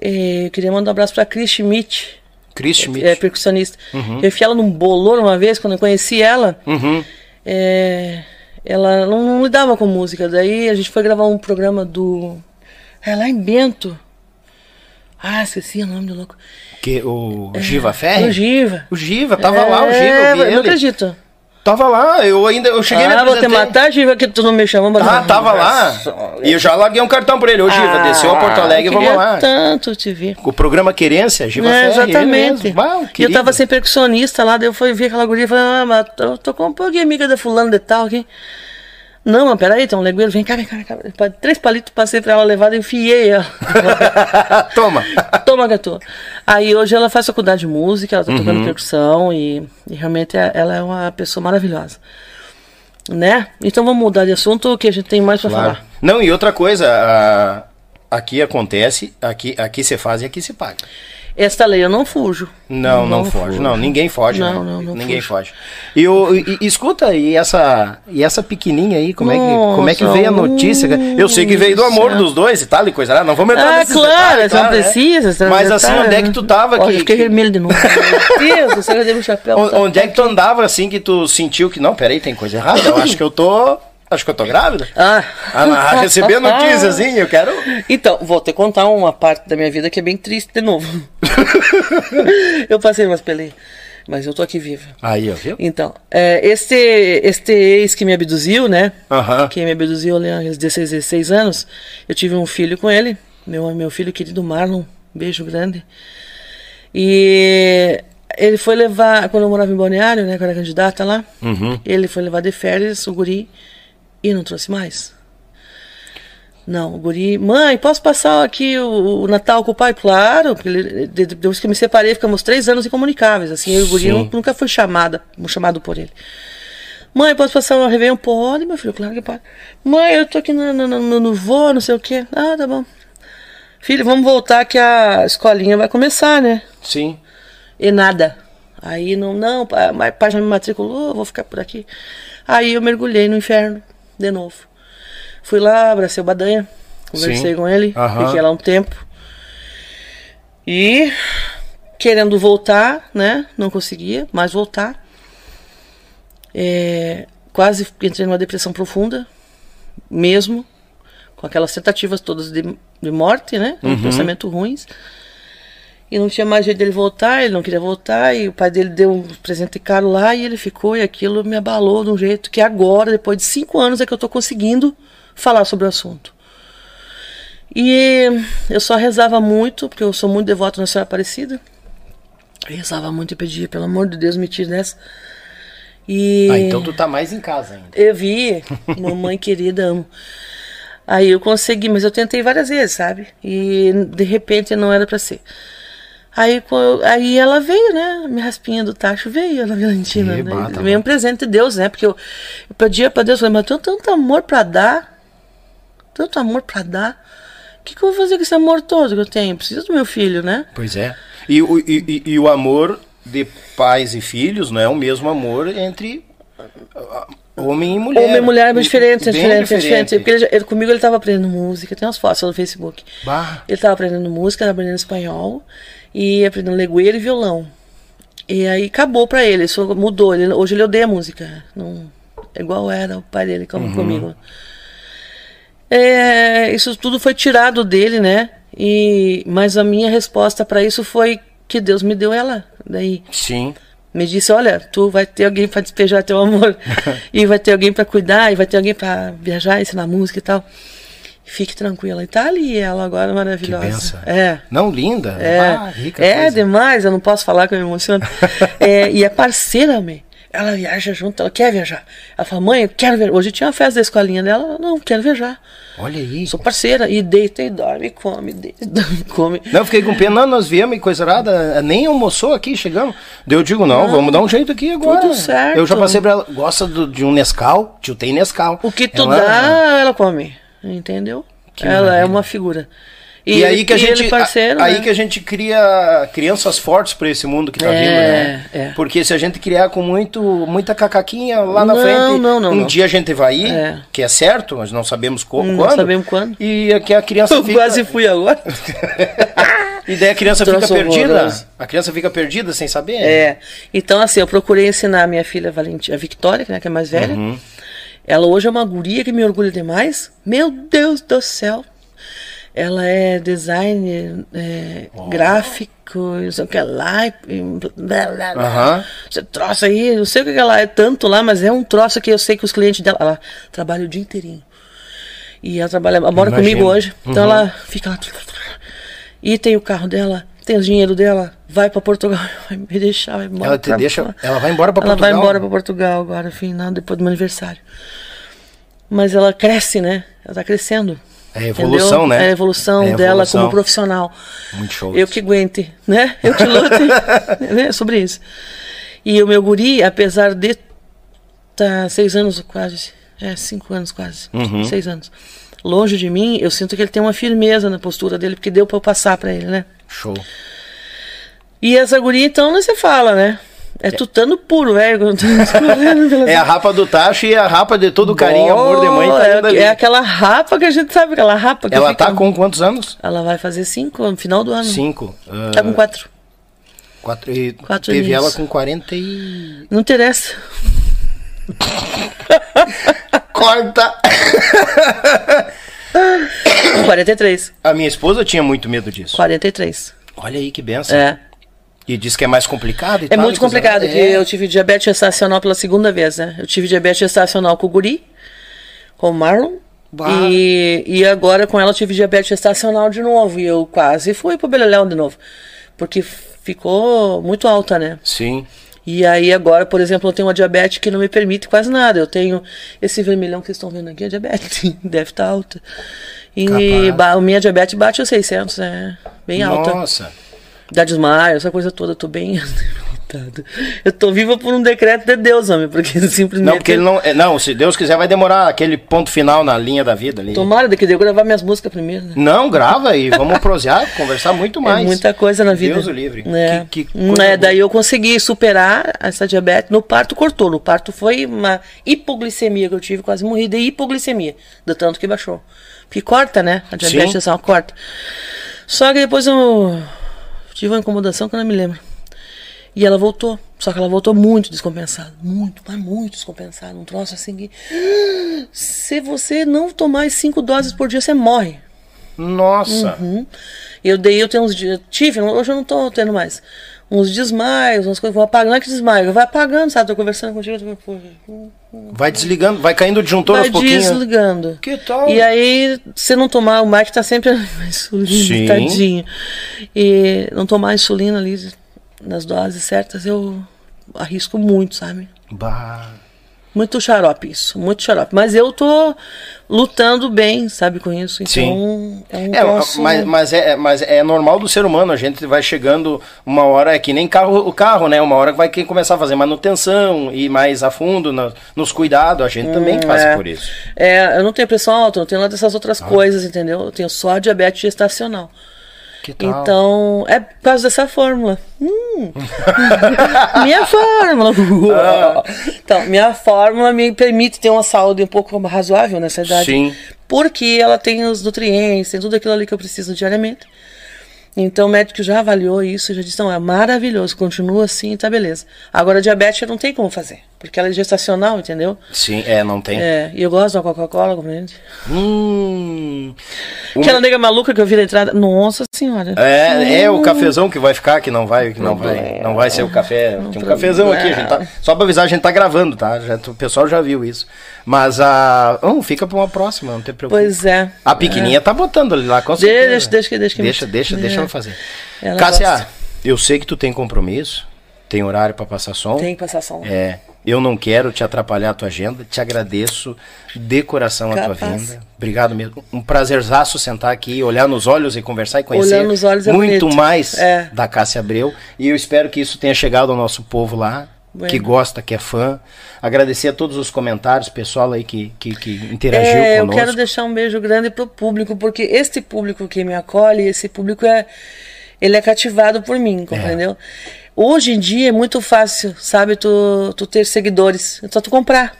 E eu queria mandar um abraço pra Chris Schmidt, Chris Schmidt. é percussionista. Eu enfiei ela num bolor uma vez, quando eu conheci ela. Uhum. É, ela não, não lidava com música. Daí a gente foi gravar um programa do. É lá em Bento. Ah, esqueci o nome do louco. Que, o Giva Ferri? O Giva. O Giva, tava lá, o Giva, eu É, não ele. acredito. Tava lá, eu ainda, eu cheguei ah, me vou te matar, Giva, que tu não me chamou. mas- Ah, tava lá. E eu já larguei um cartão pra ele. Ô, Giva, desceu a Porto Alegre, Ah, vamos lá. tanto te ver. O programa Querência, Giva É, Ferri, ele exatamente. Bah, e eu tava sem percussionista lá, daí eu fui ver aquela guria e falei, ah, mas tô, tô com um pouquinho amiga da fulano de tal aqui. Não, mas peraí, tem um legueiro, vem cá, vem cá, vem cá. Três palitos passei pra ela levar e enfiei ela. Toma. Toma, gato. Aí hoje ela faz faculdade de música, ela tá Uhum. tocando percussão e, e realmente é- ela é uma pessoa maravilhosa. Né? Então vamos mudar de assunto que a gente tem mais pra Claro. falar. Não, e outra coisa, a- aqui acontece, aqui aqui você faz e aqui se paga. Esta lei eu não fujo. Não, não, foge. fujo. Não, ninguém foge. Não, né? não, não Ninguém fujo. foge. E, o, e, escuta, e essa, e essa pequenininha aí, como é, que, como é que Nossa, veio a notícia? Eu sei que veio do amor dos dois e tal, e coisa lá. Não vamos entrar Ah, nesses claro, detalhes, não claro, né? precisa. não Mas assim, onde é que tu tava? Olha, que, eu fiquei que- vermelho de novo. Meu Deus, do céu, eu dei chapéu. on- onde é que tu andava assim que tu sentiu que, não, peraí, tem coisa errada? Eu acho que eu tô. Acho que eu tô grávida. Ah. Ah, não, receber notícias assim, eu quero. Então, vou te contar uma parte da minha vida que é bem triste de novo. eu passei umas peleias, mas eu tô aqui viva. Aí, ó, viu? Então, é, este, este ex que me abduziu, né? Aham. Que me abduziu ali aos 16, 16 anos, eu tive um filho com ele, meu, meu filho querido Marlon, beijo grande. E ele foi levar, quando eu morava em Balneário, né, quando eu era candidata lá, Uhum. ele foi levar de férias o guri e não trouxe mais. Não, o guri, mãe, posso passar aqui o, o Natal com o pai? Claro, porque ele, de- de- depois que eu me separei, ficamos três anos incomunicáveis, assim, eu e o guri Sim. nunca foi chamada, chamado por ele. Mãe, posso passar uma Réveillon? Pode, meu filho, claro que pode. Mãe, eu tô aqui no, no, no, no voo, não sei o quê. Ah, tá bom. Filho, vamos voltar que a escolinha vai começar, né? Sim. E nada. Aí não, não, pai, já me matriculou, vou ficar por aqui. Aí eu mergulhei no inferno, de novo. Fui lá, abracei o Badanha, conversei Sim. com ele, Aham. fiquei lá um tempo. E querendo voltar, né? Não conseguia mais voltar. É, quase entrei numa depressão profunda, mesmo, com aquelas tentativas todas de, de morte, né? Com pensamentos ruins. E não tinha mais jeito dele voltar, ele não queria voltar, e o pai dele deu um presente caro lá e ele ficou, e aquilo me abalou de um jeito que agora, depois de cinco anos, é que eu tô conseguindo falar sobre o assunto. E eu só rezava muito, porque eu sou muito devoto na Senhora Aparecida. Eu rezava muito e pedia, pelo amor de Deus, me tire dessa. E Ah, então tu tá mais em casa ainda. eu vi, mamãe querida, amo. Aí eu consegui, mas eu tentei várias vezes, sabe? E de repente não era pra ser. Aí, aí ela veio, né? Minha raspinha do tacho veio, a Valentina. Que Né? bata, Veio um presente de Deus, né? Porque eu, eu pedia pra Deus, falei, mas eu tenho tanto amor pra dar, tanto amor pra dar. O que, que eu vou fazer com esse amor todo que eu tenho? Preciso do meu filho, né? Pois é. E, o- e, e- e o amor de pais e filhos não é o mesmo amor entre ah, homem e mulher. Homem e mulher é bem diferente, é diferente, é diferente. Porque ele, ele- comigo ele tava aprendendo música, tem umas fotos no Facebook. Bah. Ele tava aprendendo música, tava aprendendo espanhol e aprendendo legueira e violão. E aí acabou pra ele, isso mudou. Ele, hoje ele odeia música. Não, é igual era o pai dele como comigo. É, isso tudo foi tirado dele, né? E, mas a minha resposta pra isso foi que Deus me deu ela. Daí Sim. me disse, olha, tu vai ter alguém para despejar teu amor e vai ter alguém para cuidar e vai ter alguém para viajar, ensinar música e tal. Fique tranquila. E tá ali ela agora maravilhosa. benção. É. Não, linda. É, Ah, rica é coisa. demais, eu não posso falar que eu me emociono. É, e é parceira, me. Ela viaja junto, ela quer viajar. Ela fala, mãe, eu quero viajar. Hoje tinha uma festa da escolinha dela, ela, não, quero viajar. Olha aí. Sou parceira. E deita e dorme, come, deita e dorme, come. Não, eu fiquei com pena, não, nós viemos e coisa nada, nem almoçou aqui, chegamos. Daí eu digo, não, vamos dar um jeito aqui agora. Tudo certo. Eu já passei pra ela, gosta do- de um Nescau? Tio tem Nescau. O que tu Ela- dá, ela come. Entendeu? ela maravilha. é uma figura. E, aí que a e gente, parceiro, aí né? que a gente cria crianças fortes pra esse mundo que tá É, vindo, né? é. Porque se a gente criar com muito muita cacaquinha lá na Não, frente, não, não, um não. dia a gente vai ir, É. que é certo, mas não sabemos co- Não quando. sabemos quando. E aqui a criança Eu fica quase fui agora. E daí a criança fica perdida. horroroso. A criança fica perdida sem saber. É. Então, assim, eu procurei ensinar a minha filha Valentina, a Victória, né, que é mais velha. Uhum. Ela hoje é uma guria que me orgulha demais. Meu Deus do céu. Ela é designer é, gráfico, não sei o que lá. e blá, blá, blá. Aham. Você troço aí, não sei o que ela é tanto lá, mas é um troço que eu sei que os clientes dela. Ela trabalha o dia inteirinho. E ela trabalha, ela mora Imagino. comigo hoje. Então ela fica lá. E tem o carro dela, tem o dinheiro dela, vai pra Portugal, vai me deixar, vai embora. Ela te pra- deixa. Ela vai embora pra ela Portugal. vai embora pra Portugal agora, final, depois do meu aniversário. Mas ela cresce, né? Ela tá crescendo. É a evolução, entendeu? né? É a evolução É a dela evolução. como profissional. Muito show. Eu que aguente, né? Eu que lute. é sobre isso. E o meu guri, apesar de tá seis anos quase, é cinco anos quase, Uhum. seis anos, longe de mim, eu sinto que ele tem uma firmeza na postura dele, porque deu pra eu passar pra ele, né? Show. E essa guria, então, não se fala, né? É tutano puro, velho. pelas- É a rapa do tacho e a rapa de todo carinho, amor de mãe. Tá é, ali. é aquela rapa que a gente sabe, aquela rapa que Ela fica- tá com quantos anos? Ela vai fazer cinco no final do ano. Cinco. Ah, Tá com quatro. quatro e Quatro teve aninhos. ela com 40 e. Não interessa. Corta! Com 43. A minha esposa tinha muito medo disso. 43. Olha aí que benção. É. E diz que é mais complicado e É tal, muito complicado, É. que eu tive diabetes gestacional pela segunda vez, né? Eu tive diabetes gestacional com o Guri, com o Marlon. E, e agora com ela eu tive diabetes gestacional de novo. E eu quase fui pro Beleléu de novo. Porque ficou muito alta, né? Sim. E aí agora, por exemplo, eu tenho uma diabetes que não me permite quase nada. Eu tenho esse vermelhão que vocês estão vendo aqui, é diabetes. Deve estar alta. E ba- a minha diabetes bate os 600, né? Bem alta. Nossa. Dá desmaio, essa coisa toda. Eu tô bem debilitada. Eu tô viva por um decreto de Deus, homem. Porque simplesmente... Não, porque ele não. é, Não, se Deus quiser, vai demorar aquele ponto final na linha da vida ali. Tomara que eu gravar minhas músicas primeiro, né? Não, grava e vamos prosear, conversar muito mais. É muita coisa na vida. Deus o livre. É. Que, que é, boa. daí eu consegui superar essa diabetes. No parto cortou. No parto foi uma hipoglicemia que eu tive, quase morri de hipoglicemia. Do tanto que baixou. Porque corta, né? A diabetes Sim. é só uma corta. Só que depois eu tive uma incomodação que eu não me lembro. E ela voltou. Só que ela voltou muito descompensada. Muito, mas muito descompensada. Um troço assim que. Se você não tomar cinco doses por dia, você morre. Nossa. Uhum. Eu dei, eu tenho uns dias. Tive, hoje eu não tô tendo mais. Uns desmaios, umas coisas. Vou apagando, não é que desmaio, vai apagando, sabe? Tô conversando contigo. eu tô- Vai desligando, vai caindo o disjuntor Vai aos pouquinhos. desligando. Que tal? E aí, se não tomar, o Mike tá sempre insulina, Sim. tadinho. E não tomar insulina ali nas doses certas, eu arrisco muito, sabe? Bah. Muito xarope isso, muito xarope. Mas eu tô lutando bem, sabe, com isso. Então, Sim. é um É, troço- mas, mas, é, mas é normal do ser humano, a gente vai chegando uma hora, é que nem carro, o carro, né? Uma hora vai querer começar a fazer manutenção e mais a fundo na- nos cuidados, a gente também passa é. por isso. É, eu não tenho pressão alta, não tenho nada dessas outras coisas, entendeu? Eu tenho só diabetes gestacional. Então, é por causa dessa fórmula. Hum. minha fórmula. Então, minha fórmula me permite ter uma saúde um pouco razoável nessa idade. Sim. Porque ela tem os nutrientes, tem tudo aquilo ali que eu preciso diariamente. Então o médico já avaliou isso e já disse, não, é maravilhoso, continua assim, tá beleza. Agora diabetes não tem como fazer, porque ela é gestacional, entendeu? Sim, é, não tem. É, e eu gosto da Coca-Cola, compreende? Hum. O- Aquela nega maluca que eu vi na entrada. Nossa senhora. É, é o cafezão que vai ficar, que não vai, que não vai, não vai ser o café. Tem um cafezão aqui, a gente tá, só pra avisar, a gente tá gravando, tá? Já, o pessoal já viu isso. Mas a. Oh, fica pra uma próxima, não tem problema. Pois é. A pequenininha tá botando ali lá, com Deixa, certeza. deixa, deixa que- deixa que- deixa, deixa, É. deixa ela fazer. Ela Cássia, gosta. eu sei que tu tem compromisso, tem horário pra passar som. Tem que passar som. É, eu não quero te atrapalhar a tua agenda, te agradeço de coração a tua Capaz. vinda. Obrigado mesmo. Um prazerzaço sentar aqui, olhar nos olhos e conversar e conhecer Olhar nos olhos é muito bonito. mais É. da Cássia Abreu. E eu espero que isso tenha chegado ao nosso povo lá, Bueno. que gosta, que é fã. Agradecer a todos os comentários, pessoal aí que, que, que interagiu É, eu conosco. quero deixar um beijo grande pro público, porque este público que me acolhe, esse público é. Ele é cativado por mim, compreendeu? Hoje em dia é muito fácil, sabe, tu, tu ter seguidores. É só tu comprar.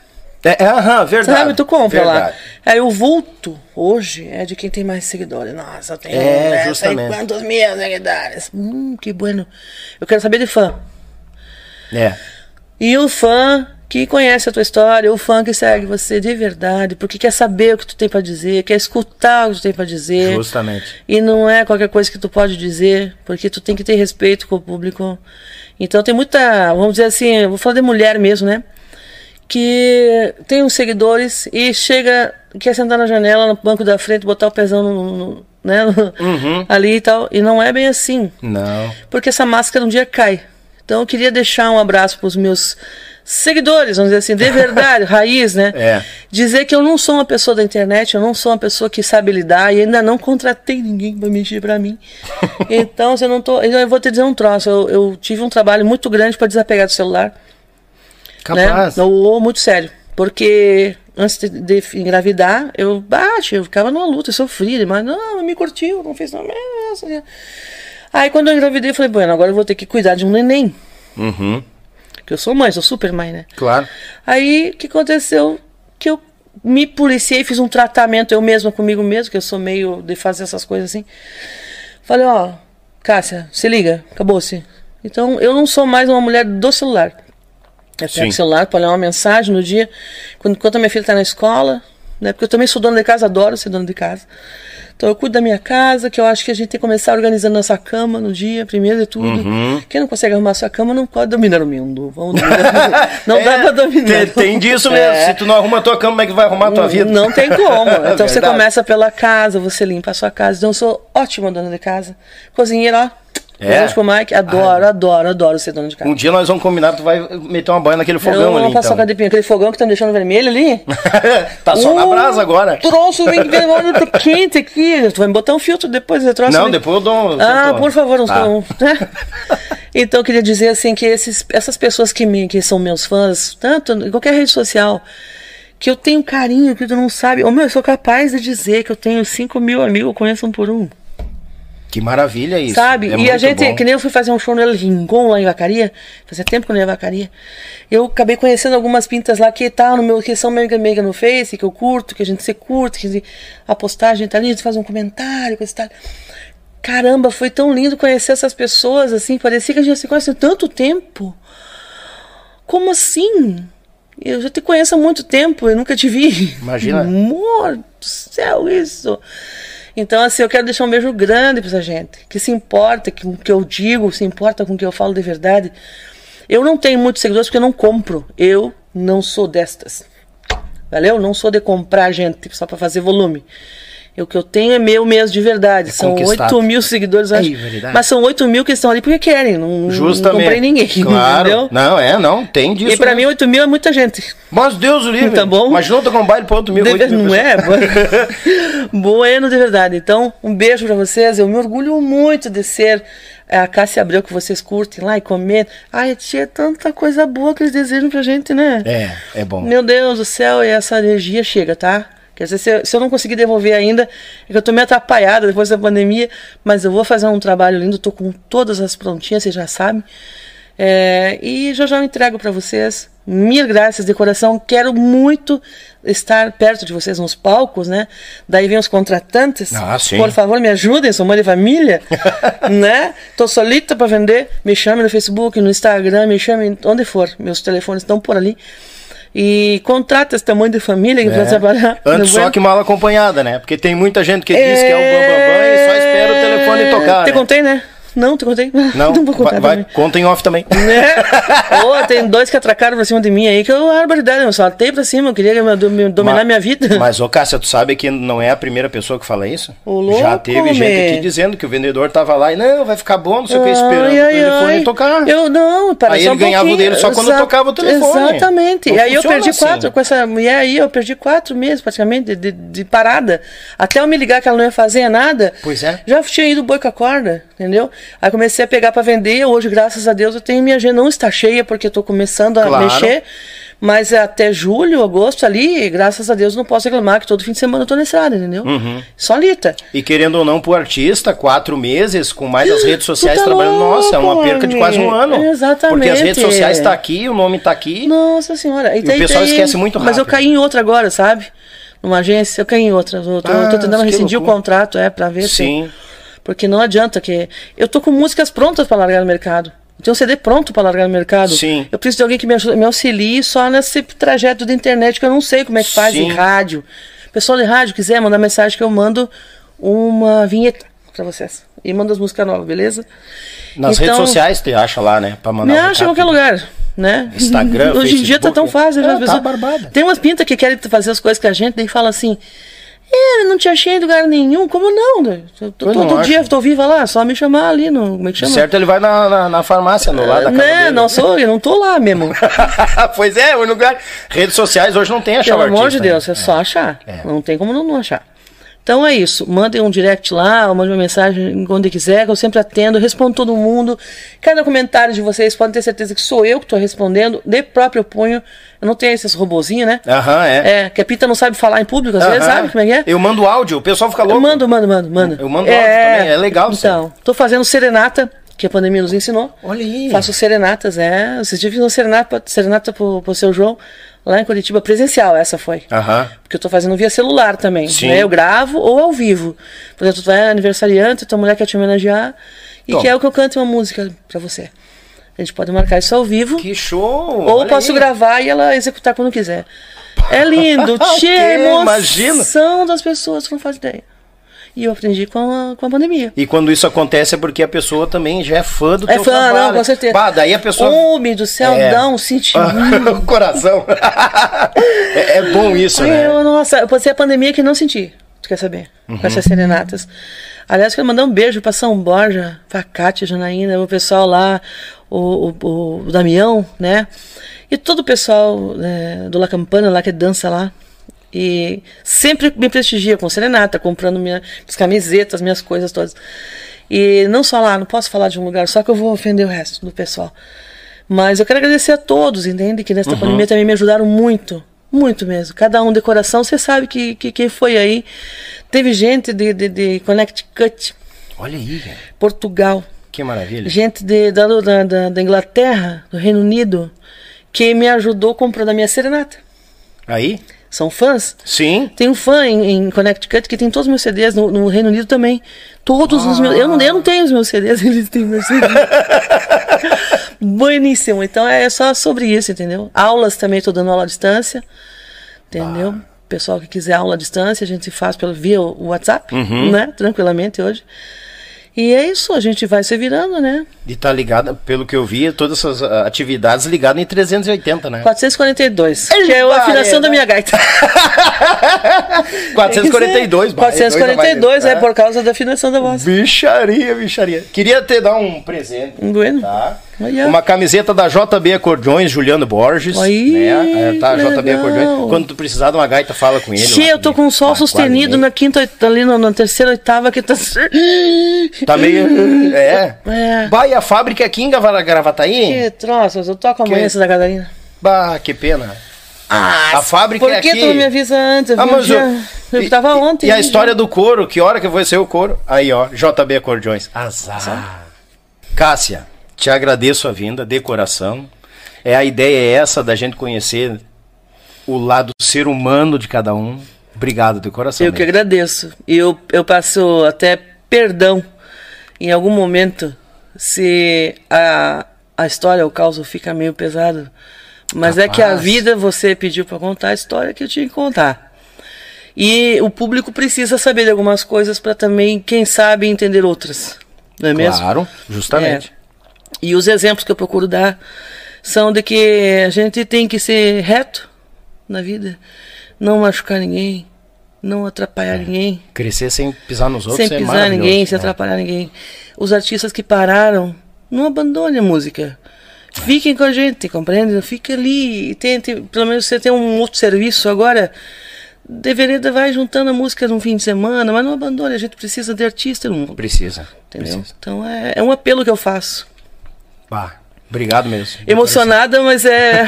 É, é, aham, verdade. Sabe, tu compra verdade. lá. Aí o vulto hoje é de quem tem mais seguidores. Nossa, eu tenho É, né, justamente. quantos mil seguidores. Hum, que bueno. Eu quero saber de fã. É. E o fã que conhece a tua história, o fã que segue você de verdade, porque quer saber o que tu tem para dizer, quer escutar o que tu tem para dizer. Justamente. E não é qualquer coisa que tu pode dizer, porque tu tem que ter respeito com o público. Então tem muita, vamos dizer assim, vou falar de mulher mesmo, né? Que tem uns seguidores e chega, quer sentar na janela, no banco da frente, botar o pezão no, no né, Uhum. ali e tal. E não é bem assim. Não. Porque essa máscara um dia cai. Então eu queria deixar um abraço para os meus seguidores, vamos dizer assim, de verdade, raiz, né? É. Dizer que eu não sou uma pessoa da internet, eu não sou uma pessoa que sabe lidar e ainda não contratei ninguém para mexer para mim. então, se eu não tô, então eu vou te dizer um troço, eu, eu tive um trabalho muito grande para desapegar do celular, Capaz. né? Eu, muito sério, porque antes de, de engravidar, eu bate, eu ficava numa luta, eu sofria, mas não, me curtiu, não fez nada. Aí quando eu engravidei, eu falei, bueno, agora eu vou ter que cuidar de um neném. Uhum. Que eu sou mãe, sou super mãe, né? Claro. Aí o que aconteceu? Que eu me policiei, fiz um tratamento eu mesma comigo mesmo, que eu sou meio de fazer essas coisas assim. Falei, ó, Cássia, se liga, acabou-se. Então eu não sou mais uma mulher do celular. Eu Sim. pego o celular para olhar uma mensagem no dia, quando, enquanto a minha filha está na escola, né? Porque eu também sou dona de casa, adoro ser dona de casa. Então eu cuido da minha casa, que eu acho que a gente tem que começar organizando nossa cama no dia, primeiro de tudo. Uhum. Quem não consegue arrumar sua cama não pode dominar o mundo. Vamos dominar. Não dá É, pra dominar. Tem, tem disso mesmo. É. Se tu não arruma a tua cama, como é que vai arrumar a tua vida? Não tem como. É Então você verdade. começa pela casa, você limpa a sua casa. Então eu sou ótima dona de casa. Cozinheira, ó. É? Beijo pro Mike. Adoro, adoro, adoro ser dona de casa. Um dia nós vamos combinar, tu vai meter uma banha naquele fogão eu ali, vou passar então. o cadepinho, aquele fogão que tá me deixando vermelho ali. tá só na Uh, brasa agora. Troço vem vermelho, quente aqui. Tu vai me botar um filtro depois, esse troço Não, ali. depois eu dou um... Ah, eu por favor, uns um, né? Então eu queria dizer assim que esses, essas pessoas que, me, que são meus fãs, tanto em qualquer rede social, que eu tenho carinho, que tu não sabe. Ô meu, eu sou capaz de dizer que eu tenho 5 mil amigos, eu conheço um por um. Que maravilha isso. Sabe? É e a gente, bom. que nem eu fui fazer um show no El Rincon lá em Vacaria, fazia tempo que eu não ia em Vacaria. Eu acabei conhecendo algumas pintas lá que tá no meu, que são meio amiga no Face, que eu curto, que a gente se curte, que a postagem tá ali, a gente faz um comentário, coisa e tal. Caramba, foi tão lindo conhecer essas pessoas, assim, parecia que a gente se conhece há tanto tempo. Como assim? Eu já te conheço há muito tempo, eu nunca te vi. Imagina. Amor do céu, isso. Então, assim, eu quero deixar um beijo grande pra essa gente, que se importa com o que eu digo, se importa com o que eu falo de verdade. Eu não tenho muitos seguidores porque eu não compro. Eu não sou destas. Valeu? Não sou de comprar gente só pra fazer volume. O que eu tenho é meu mesmo de verdade. são conquistado. 8 mil seguidores, É acho. verdade. Mas são 8 mil que estão ali porque querem. Não, Justamente. não comprei ninguém. Claro. Entendeu? Não, é, não, tem disso. E pra né? mim, 8 mil é muita gente. Mas Deus o livre. Tá bom. Imagina eu tocar um baile pra outro mil, De- oito mil não pessoas. é? bueno de verdade. Então, um beijo pra vocês. Eu me orgulho muito de ser a Cássia Abreu que vocês curtem lá e comentam. Ai, tia, é tanta coisa boa que eles desejam pra gente, né? É, é bom. Meu Deus do céu, e essa energia chega, tá? Quer dizer, se eu, se eu não conseguir devolver ainda, é que eu tô meio atrapalhada depois da pandemia, mas eu vou fazer um trabalho lindo, tô com todas as prontinhas, vocês já sabem. É, e já já eu entrego para vocês. Mil graças de coração. Quero muito estar perto de vocês nos palcos, né? Daí vem os contratantes. Ah, sim. Por favor, me ajudem, sou mãe de família, né? Tô solita para vender. Me chame no Facebook, no Instagram, me chame onde for. Meus telefones estão por ali. E contrata esse tamanho de família que vai trabalhar. É. Antes só que mal acompanhada, né? Porque tem muita gente que diz que é o bambambam e só espera o telefone tocar. Te né? contei, né? Não, te contei. Não, vou contar vai, vai, conta em off também. Né? Ô, tem dois que atracaram pra cima de mim aí, que eu, a barbaridade, eu saltei pra cima, eu queria me- dominar Ma- minha vida. Mas, ô Cássia, tu sabe que não é a primeira pessoa que fala isso? Ô, louco, Já teve gente me. aqui dizendo que o vendedor tava lá e não, vai ficar bom, não sei o que, esperando Ai, o telefone ai. tocar. Eu não, para Aí só ele um ganhava o dele só quando tocava o telefone. Exatamente. Não e aí eu perdi assim. quatro com essa mulher aí, eu perdi quatro meses praticamente de, de- de parada. Até eu me ligar que ela não ia fazer nada. Pois é. Já tinha ido boi com a corda, entendeu? Aí comecei a pegar pra vender. Hoje, graças a Deus, eu tenho minha agenda não está cheia porque tô começando a Claro. mexer. Mas até julho, agosto ali, graças a Deus, não posso reclamar que todo fim de semana eu tô nessa área, entendeu? Uhum. Solita. E querendo ou não, pro artista, quatro meses com mais as redes sociais tá trabalhando, nossa, é uma louco, perca de quase um ano. Exatamente. Porque as redes sociais tá aqui, o nome tá aqui. Nossa senhora. o pessoal esquece muito Mas eu rápido. caí em outra agora, sabe? Numa agência, eu caí em outra. Eu tô, Ah, eu tô tentando rescindir o contrato, é, pra ver se. Sim. Porque não adianta que. Eu tô com músicas prontas pra largar no mercado. Eu tenho um CD pronto para largar no mercado. Sim. Eu preciso de alguém que me, ajude, me auxilie só nesse trajeto da internet que eu não sei como é que faz Sim. em rádio. Pessoal de rádio quiser mandar mensagem que eu mando uma vinheta para vocês. E mando as músicas novas, beleza? Nas Então- redes sociais, te acha lá, né? Pra mandar Me acha em qualquer lugar, né? Instagram, Hoje em dia tá Facebook. tão fácil. É, tá pessoas- barbada. Tem umas pintas que querem fazer as coisas com a gente, daí fala assim. É, não te achei em lugar nenhum. Como não? né? Eu não todo acho. dia eu tô viva lá, só me chamar ali no. Como é que chama? Certo, ele vai na, na, na farmácia, no lado da casa né? dele. Não sou, eu não tô lá mesmo. pois é, o lugar. Redes sociais hoje não tem a Pelo amor artista, de Deus, né? é só achar. É. Não tem como não, não achar. Então é isso. Mandem um direct lá, mandem uma mensagem onde quiser, que eu sempre atendo, respondo todo mundo. Cada comentário de vocês podem ter certeza que sou eu que estou respondendo, de próprio punho. Eu não tenho esses robozinhos, né? Aham, é. É, que a Pita não sabe falar em público, às vezes, Aham. sabe como é que é? Eu mando áudio, o pessoal fica louco. Eu mando, mando, mando, mando. Eu mando áudio também, é legal isso Então, tô fazendo serenata, que a pandemia nos ensinou. Olha aí. Faço serenatas, é. Fiz uma serenata, serenata pro, pro seu João, lá em Curitiba, presencial, essa foi. Porque eu tô fazendo via celular também. Sim. Né? Eu gravo ou ao vivo. Por exemplo, tu vai aniversariante, tua mulher quer te homenagear e Toma. quer que eu cante uma música pra você. A gente pode marcar isso ao vivo. Que show! Ou olha posso aí. gravar e ela executar quando quiser. É lindo, Que tia, a emoção imagina. das pessoas, tu não faz ideia. E eu aprendi com a, com a pandemia. E quando isso acontece é porque a pessoa também já é fã do É teu fã, trabalho. não, com certeza. Bah, daí a pessoa... Homem do céu, É. dá um sentimento. o coração. é, é bom isso, Ai, né? eu, nossa, eu passei a pandemia que não senti. Tu quer saber? Uhum. Com essas serenatas. Aliás, quero mandar um beijo pra São Borja, pra Cátia, Janaína, o pessoal lá, o, o, o Damião, né? E todo o pessoal né, do La Campana lá que dança lá. E sempre me prestigia com serenata, comprando minha, minhas camisetas, minhas coisas todas. E não só lá, não posso falar de um lugar só que eu vou ofender o resto do pessoal. Mas eu quero agradecer a todos, entende? Que nesta pandemia também me ajudaram muito. Muito mesmo. Cada um de coração, você sabe que, que quem foi aí. Teve gente de, de, de Connecticut, Olha aí, cara. Portugal, que maravilha. gente de, da, da, da- da Inglaterra, do Reino Unido, que me ajudou comprando a minha serenata. Aí? São fãs. Sim. Tem um fã em, em Connecticut que tem todos os meus CDs, no, no Reino Unido também. Todos os meus. Eu não, eu não tenho os meus CDs, eles têm meus CDs. Bueníssimo. Então é só sobre isso, entendeu? Aulas também, estou dando aula à distância. Entendeu? Pessoal que quiser aula à distância, a gente faz pelo, via o WhatsApp, né? Tranquilamente hoje. E é isso, a gente vai se virando, né? E tá ligada, pelo que eu vi, todas essas ah, atividades ligadas em 380, né? 442, que é a afinação é, da minha gaita. 442, bah, 442 é né? por causa da afinação da voz. Bicharia, bicharia. Queria te dar um presente. Bueno. Tá? Olha. Uma camiseta da JB Acordeões, Juliano Borges. Aí, né? É, tá, que JB. Acordeões. Quando tu precisar de uma gaita, fala com ele. Che, eu tô que- com o sol Ah, quase sustenido ninguém. na quinta, ali na, na terceira, oitava, que tá. Tá meio. É. É. E a fábrica é aqui em Gravataí? Que troço, eu toco amanhã Que- essa da Catarina. Bah, que pena. a fábrica Por é que aqui. tu não me avisa antes? Eu, Ah, vi um mas dia- eu, eu tava ontem. E a né? história do couro, que hora que vai ser o couro? Aí, ó, JB Acordeões. Azar. Cássia, te agradeço a vinda, de coração. É a ideia é essa da gente conhecer o lado ser humano de cada um. Obrigado de coração. Eu que mesmo. agradeço. E eu, eu passo até perdão em algum momento se a, a história, o caos fica meio pesado. Mas é que a Capaz. vida você pediu para contar a história que eu tinha que contar. E o público precisa saber de algumas coisas para também, quem sabe, entender outras. Não é mesmo? Claro, justamente. E os exemplos que eu procuro dar são de que a gente tem que ser reto na vida, não machucar ninguém, não atrapalhar ninguém, Crescer sem pisar nos outros sem é pisar maravilhoso, ninguém, sem né? atrapalhar ninguém. Os artistas que pararam, não abandone a música. Fiquem com a gente, compreende? Fique ali e tente, pelo menos você tem um outro serviço agora. Deveria vai juntando a música num fim de semana, mas não abandone, a gente precisa de artista no mundo. Precisa. Entendeu? Precisa. Então é, é um apelo que eu faço. Bah, obrigado mesmo. Emocionada, mas é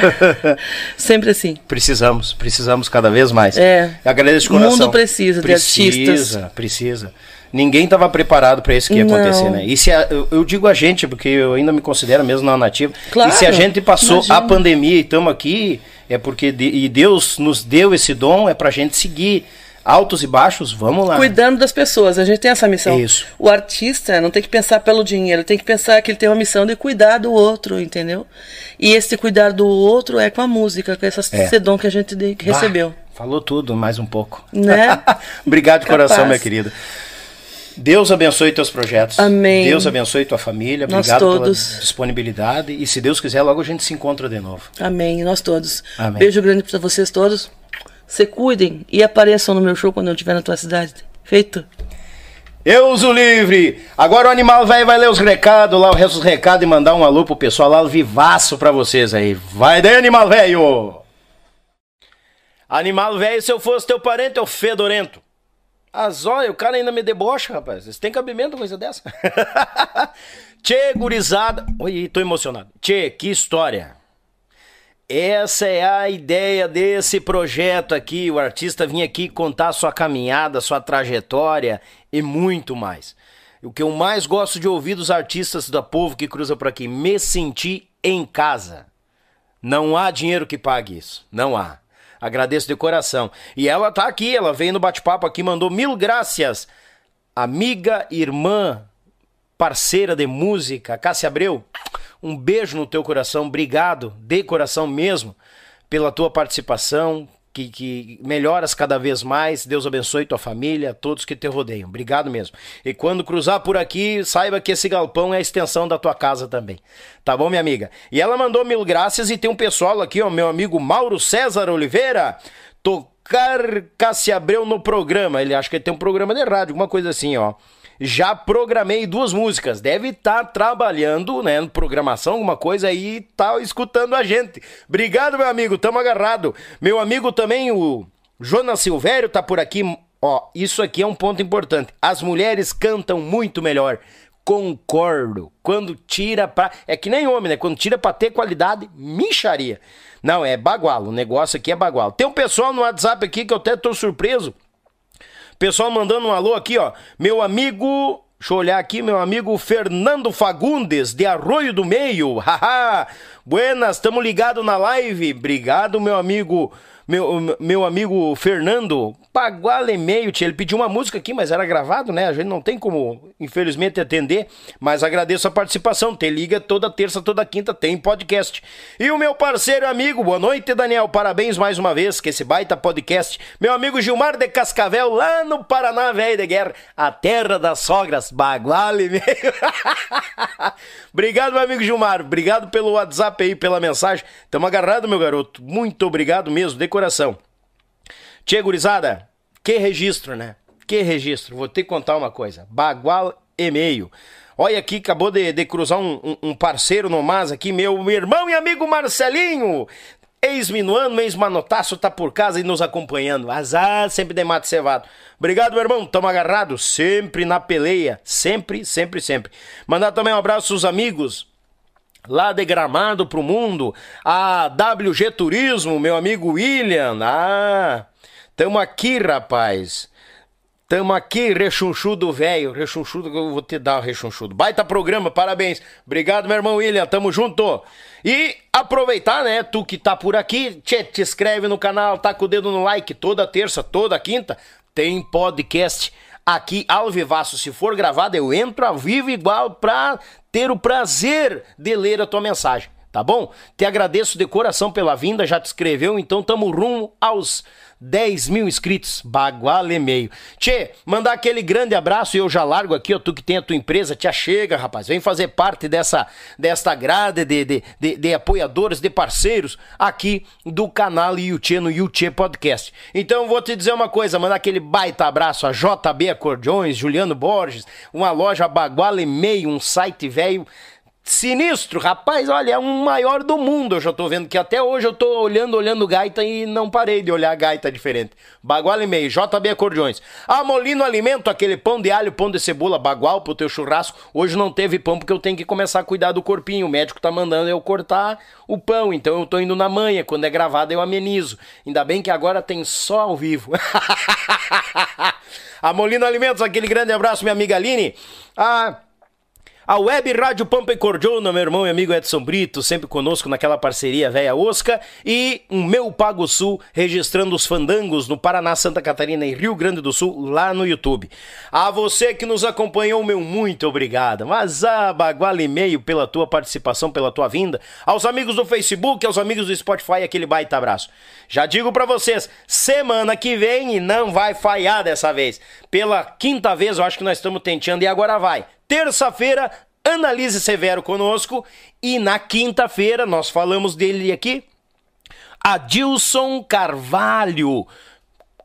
sempre assim. Precisamos, precisamos cada vez mais. É. Agradeço de O coração. mundo precisa de artistas. Precisa, precisa. Ninguém estava preparado para isso que ia Não. acontecer, né? E se a- eu, eu digo a gente, porque eu ainda me considero mesmo não nativo. Claro, e se a gente passou imagina. a pandemia e estamos aqui, é porque de- e Deus nos deu esse dom, é pra gente seguir Altos e baixos, vamos lá. Cuidando das pessoas, a gente tem essa missão. Isso. O artista não tem que pensar pelo dinheiro, tem que pensar que ele tem uma missão de cuidar do outro, entendeu? E esse cuidar do outro é com a música, com essa É. esse dom que a gente de- que Bah, recebeu. Falou tudo, mais um pouco. Né? Obrigado de coração, minha querida. Deus abençoe teus projetos. Amém. Deus abençoe tua família. Nós Obrigado todos. pela disponibilidade. E se Deus quiser, logo a gente se encontra de novo. Amém, nós todos. Amém. Beijo grande pra vocês todos. Se cuidem e apareçam no meu show quando eu estiver na tua cidade. Feito? Eu uso livre. Agora o animal velho vai ler os recados lá, o resto dos recados e mandar um alô pro pessoal lá, vivaço pra vocês aí. Vai daí, animal velho! Animal velho, se eu fosse teu parente, o fedorento. As olha, o cara ainda me debocha, rapaz. Vocês têm cabimento coisa dessa? Tchê, gurizada. Oi, tô emocionado. Tchê, que história. Essa é a ideia desse projeto aqui. O artista vinha aqui contar sua caminhada, sua trajetória e muito mais. O que eu mais gosto de ouvir dos artistas da povo que cruza por aqui, me sentir em casa. Não há dinheiro que pague isso. Não há. Agradeço de coração. E ela tá aqui, ela veio no bate-papo aqui, mandou mil graças. Amiga, irmã, parceira de música, Cássia Abreu, um beijo no teu coração, obrigado, de coração mesmo, pela tua participação, que, que melhoras cada vez mais, Deus abençoe tua família, todos que te rodeiam, obrigado mesmo. E quando cruzar por aqui, saiba que esse galpão é a extensão da tua casa também, tá bom, minha amiga? E ela mandou mil graças e tem um pessoal aqui, ó, meu amigo Mauro César Oliveira, tocar Cássia Abreu no programa, ele acha que ele tem um programa de rádio, alguma coisa assim, ó. Já programei duas músicas. Deve estar trabalhando, né, programação, alguma coisa aí, tá escutando a gente. Obrigado, meu amigo, tamo agarrado. Meu amigo também, o Jonas Silvério, tá por aqui. Ó, isso aqui é um ponto importante. As mulheres cantam muito melhor. Concordo. Quando tira pra. É que nem homem, né? Quando tira pra ter qualidade, micharia. Não, é bagualo. O negócio aqui é bagualo. Tem um pessoal no WhatsApp aqui que eu até tô surpreso. Pessoal mandando um alô aqui, ó. Meu amigo. Deixa eu olhar aqui, meu amigo Fernando Fagundes, de Arroio do Meio. Haha! Buenas, estamos ligados na live. Obrigado, meu amigo. Meu, meu amigo Fernando, Paguala e meio, tia. Ele pediu uma música aqui, mas era gravado, né? A gente não tem como, infelizmente, atender. Mas agradeço a participação. Te liga toda terça, toda quinta, tem podcast. E o meu parceiro amigo, boa noite, Daniel. Parabéns mais uma vez, que esse baita podcast. Meu amigo Gilmar de Cascavel, lá no Paraná, velho de guerra. A terra das sogras, Baguala e meio. obrigado, meu amigo Gilmar. Obrigado pelo WhatsApp aí, pela mensagem. Tamo agarrado, meu garoto. Muito obrigado mesmo, de coração. Tchê, gurizada, que registro, né? Que registro. Vou que contar uma coisa. Bagual e meio. Olha aqui, acabou de, de cruzar um, um- um parceiro no Mas aqui, meu irmão e amigo Marcelinho. Ex-minuano, ex-manotaço, tá por casa e nos acompanhando. Azar, sempre de mato cevado. Obrigado, meu irmão. Tamo agarrado, sempre na peleia. Sempre, sempre, sempre. Mandar também um abraço aos amigos lá de Gramado pro mundo, a WG Turismo, meu amigo William. Ah, tamo aqui, rapaz. Tamo aqui, rechonchudo velho, rechonchudo, eu vou te dar o rechonchudo. Baita programa, parabéns. Obrigado, meu irmão William, tamo junto. E aproveitar, né, tu que tá por aqui, tchê, te inscreve no canal, tá com o dedo no like toda terça, toda quinta, tem podcast aqui ao vivaço. Se for gravado, eu entro ao vivo igual pra ter o prazer de ler a tua mensagem, tá bom? Te agradeço de coração pela vinda, já te escreveu, então tamo rumo aos 10 mil inscritos, bagual e meio. Tchê, mandar aquele grande abraço e eu já largo aqui, ó, tu que tem a tua empresa, te chega, rapaz, vem fazer parte dessa, desta grade de, de, de, de apoiadores, de parceiros aqui do canal Yuchê no Yuchê Podcast. Então vou te dizer uma coisa, mandar aquele baita abraço a JB Acordeões, Juliano Borges, uma loja bagual e meio, um site velho Sinistro, rapaz, olha, é um maior do mundo. Eu já tô vendo que até hoje eu tô olhando, olhando gaita e não parei de olhar gaita diferente. Bagual e meio, JB Acordeões. Ah, Molino Alimento, aquele pão de alho, pão de cebola, bagual pro teu churrasco. Hoje não teve pão porque eu tenho que começar a cuidar do corpinho. O médico tá mandando eu cortar o pão, então eu tô indo na manhã. Quando é gravado eu amenizo. Ainda bem que agora tem só ao vivo. A Molino Alimentos, aquele grande abraço, minha amiga Aline. Ah. A Web Rádio Pampa e Cordiona, meu irmão e amigo Edson Brito, sempre conosco naquela parceria velha Osca. E o Meu Pago Sul, registrando os fandangos no Paraná, Santa Catarina e Rio Grande do Sul, lá no YouTube. A você que nos acompanhou, meu muito obrigado. Mas a baguala e meio pela tua participação, pela tua vinda. Aos amigos do Facebook, aos amigos do Spotify, aquele baita abraço. Já digo para vocês, semana que vem, e não vai falhar dessa vez. Pela quinta vez, eu acho que nós estamos tentando e agora vai. Terça-feira, Analise Severo conosco. E na quinta-feira, nós falamos dele aqui, Adilson Carvalho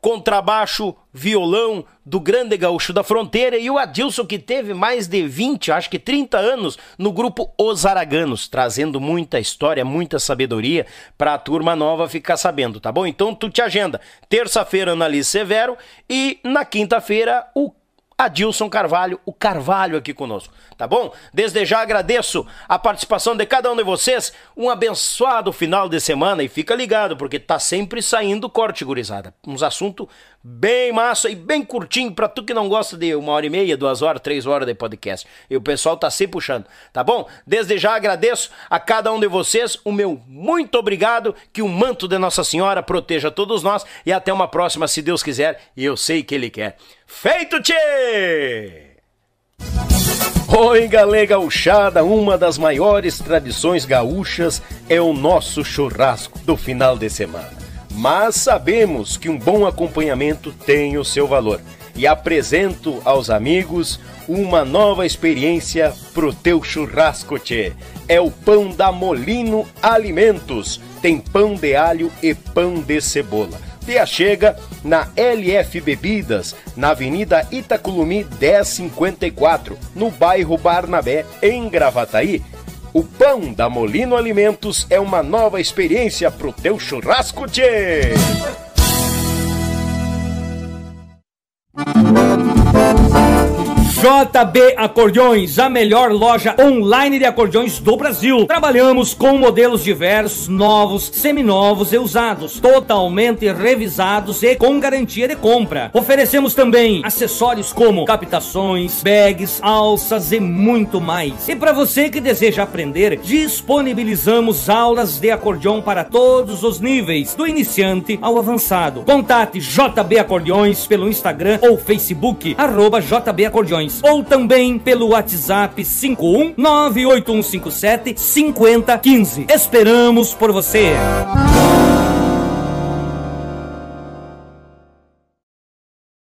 contrabaixo, violão do Grande Gaúcho da Fronteira e o Adilson que teve mais de 20, acho que 30 anos no grupo Os Araganos, trazendo muita história, muita sabedoria para a turma nova ficar sabendo, tá bom? Então tu te agenda. Terça-feira Analise Severo e na quinta-feira o Adilson Carvalho, o Carvalho aqui conosco, tá bom? Desde já agradeço a participação de cada um de vocês, um abençoado final de semana e fica ligado, porque tá sempre saindo corte, gurizada. Uns assuntos bem massa e bem curtinho para tu que não gosta de uma hora e meia, duas horas, três horas de podcast. E o pessoal tá sempre puxando, tá bom? Desde já agradeço a cada um de vocês, o meu muito obrigado, que o manto de Nossa Senhora proteja todos nós e até uma próxima, se Deus quiser, e eu sei que Ele quer. Feito, tchê! Oi, galera gauchada, uma das maiores tradições gaúchas é o nosso churrasco do final de semana. Mas sabemos que um bom acompanhamento tem o seu valor e apresento aos amigos uma nova experiência pro teu churrasco, tchê. É o pão da Molino Alimentos. Tem pão de alho e pão de cebola. Te achega na LF Bebidas, na Avenida Itaculumi 1054, no bairro Barnabé, em Gravataí. O pão da Molino Alimentos é uma nova experiência pro teu churrasco, tchê! JB Acordeões, a melhor loja online de acordeões do Brasil. Trabalhamos com modelos diversos, novos, seminovos e usados, totalmente revisados e com garantia de compra. Oferecemos também acessórios como captações, bags, alças e muito mais. E para você que deseja aprender, disponibilizamos aulas de acordeão para todos os níveis, do iniciante ao avançado. Contate JB Acordeões pelo Instagram ou Facebook, arroba JB Acordeões ou também pelo WhatsApp 51 98157 5015. Esperamos por você.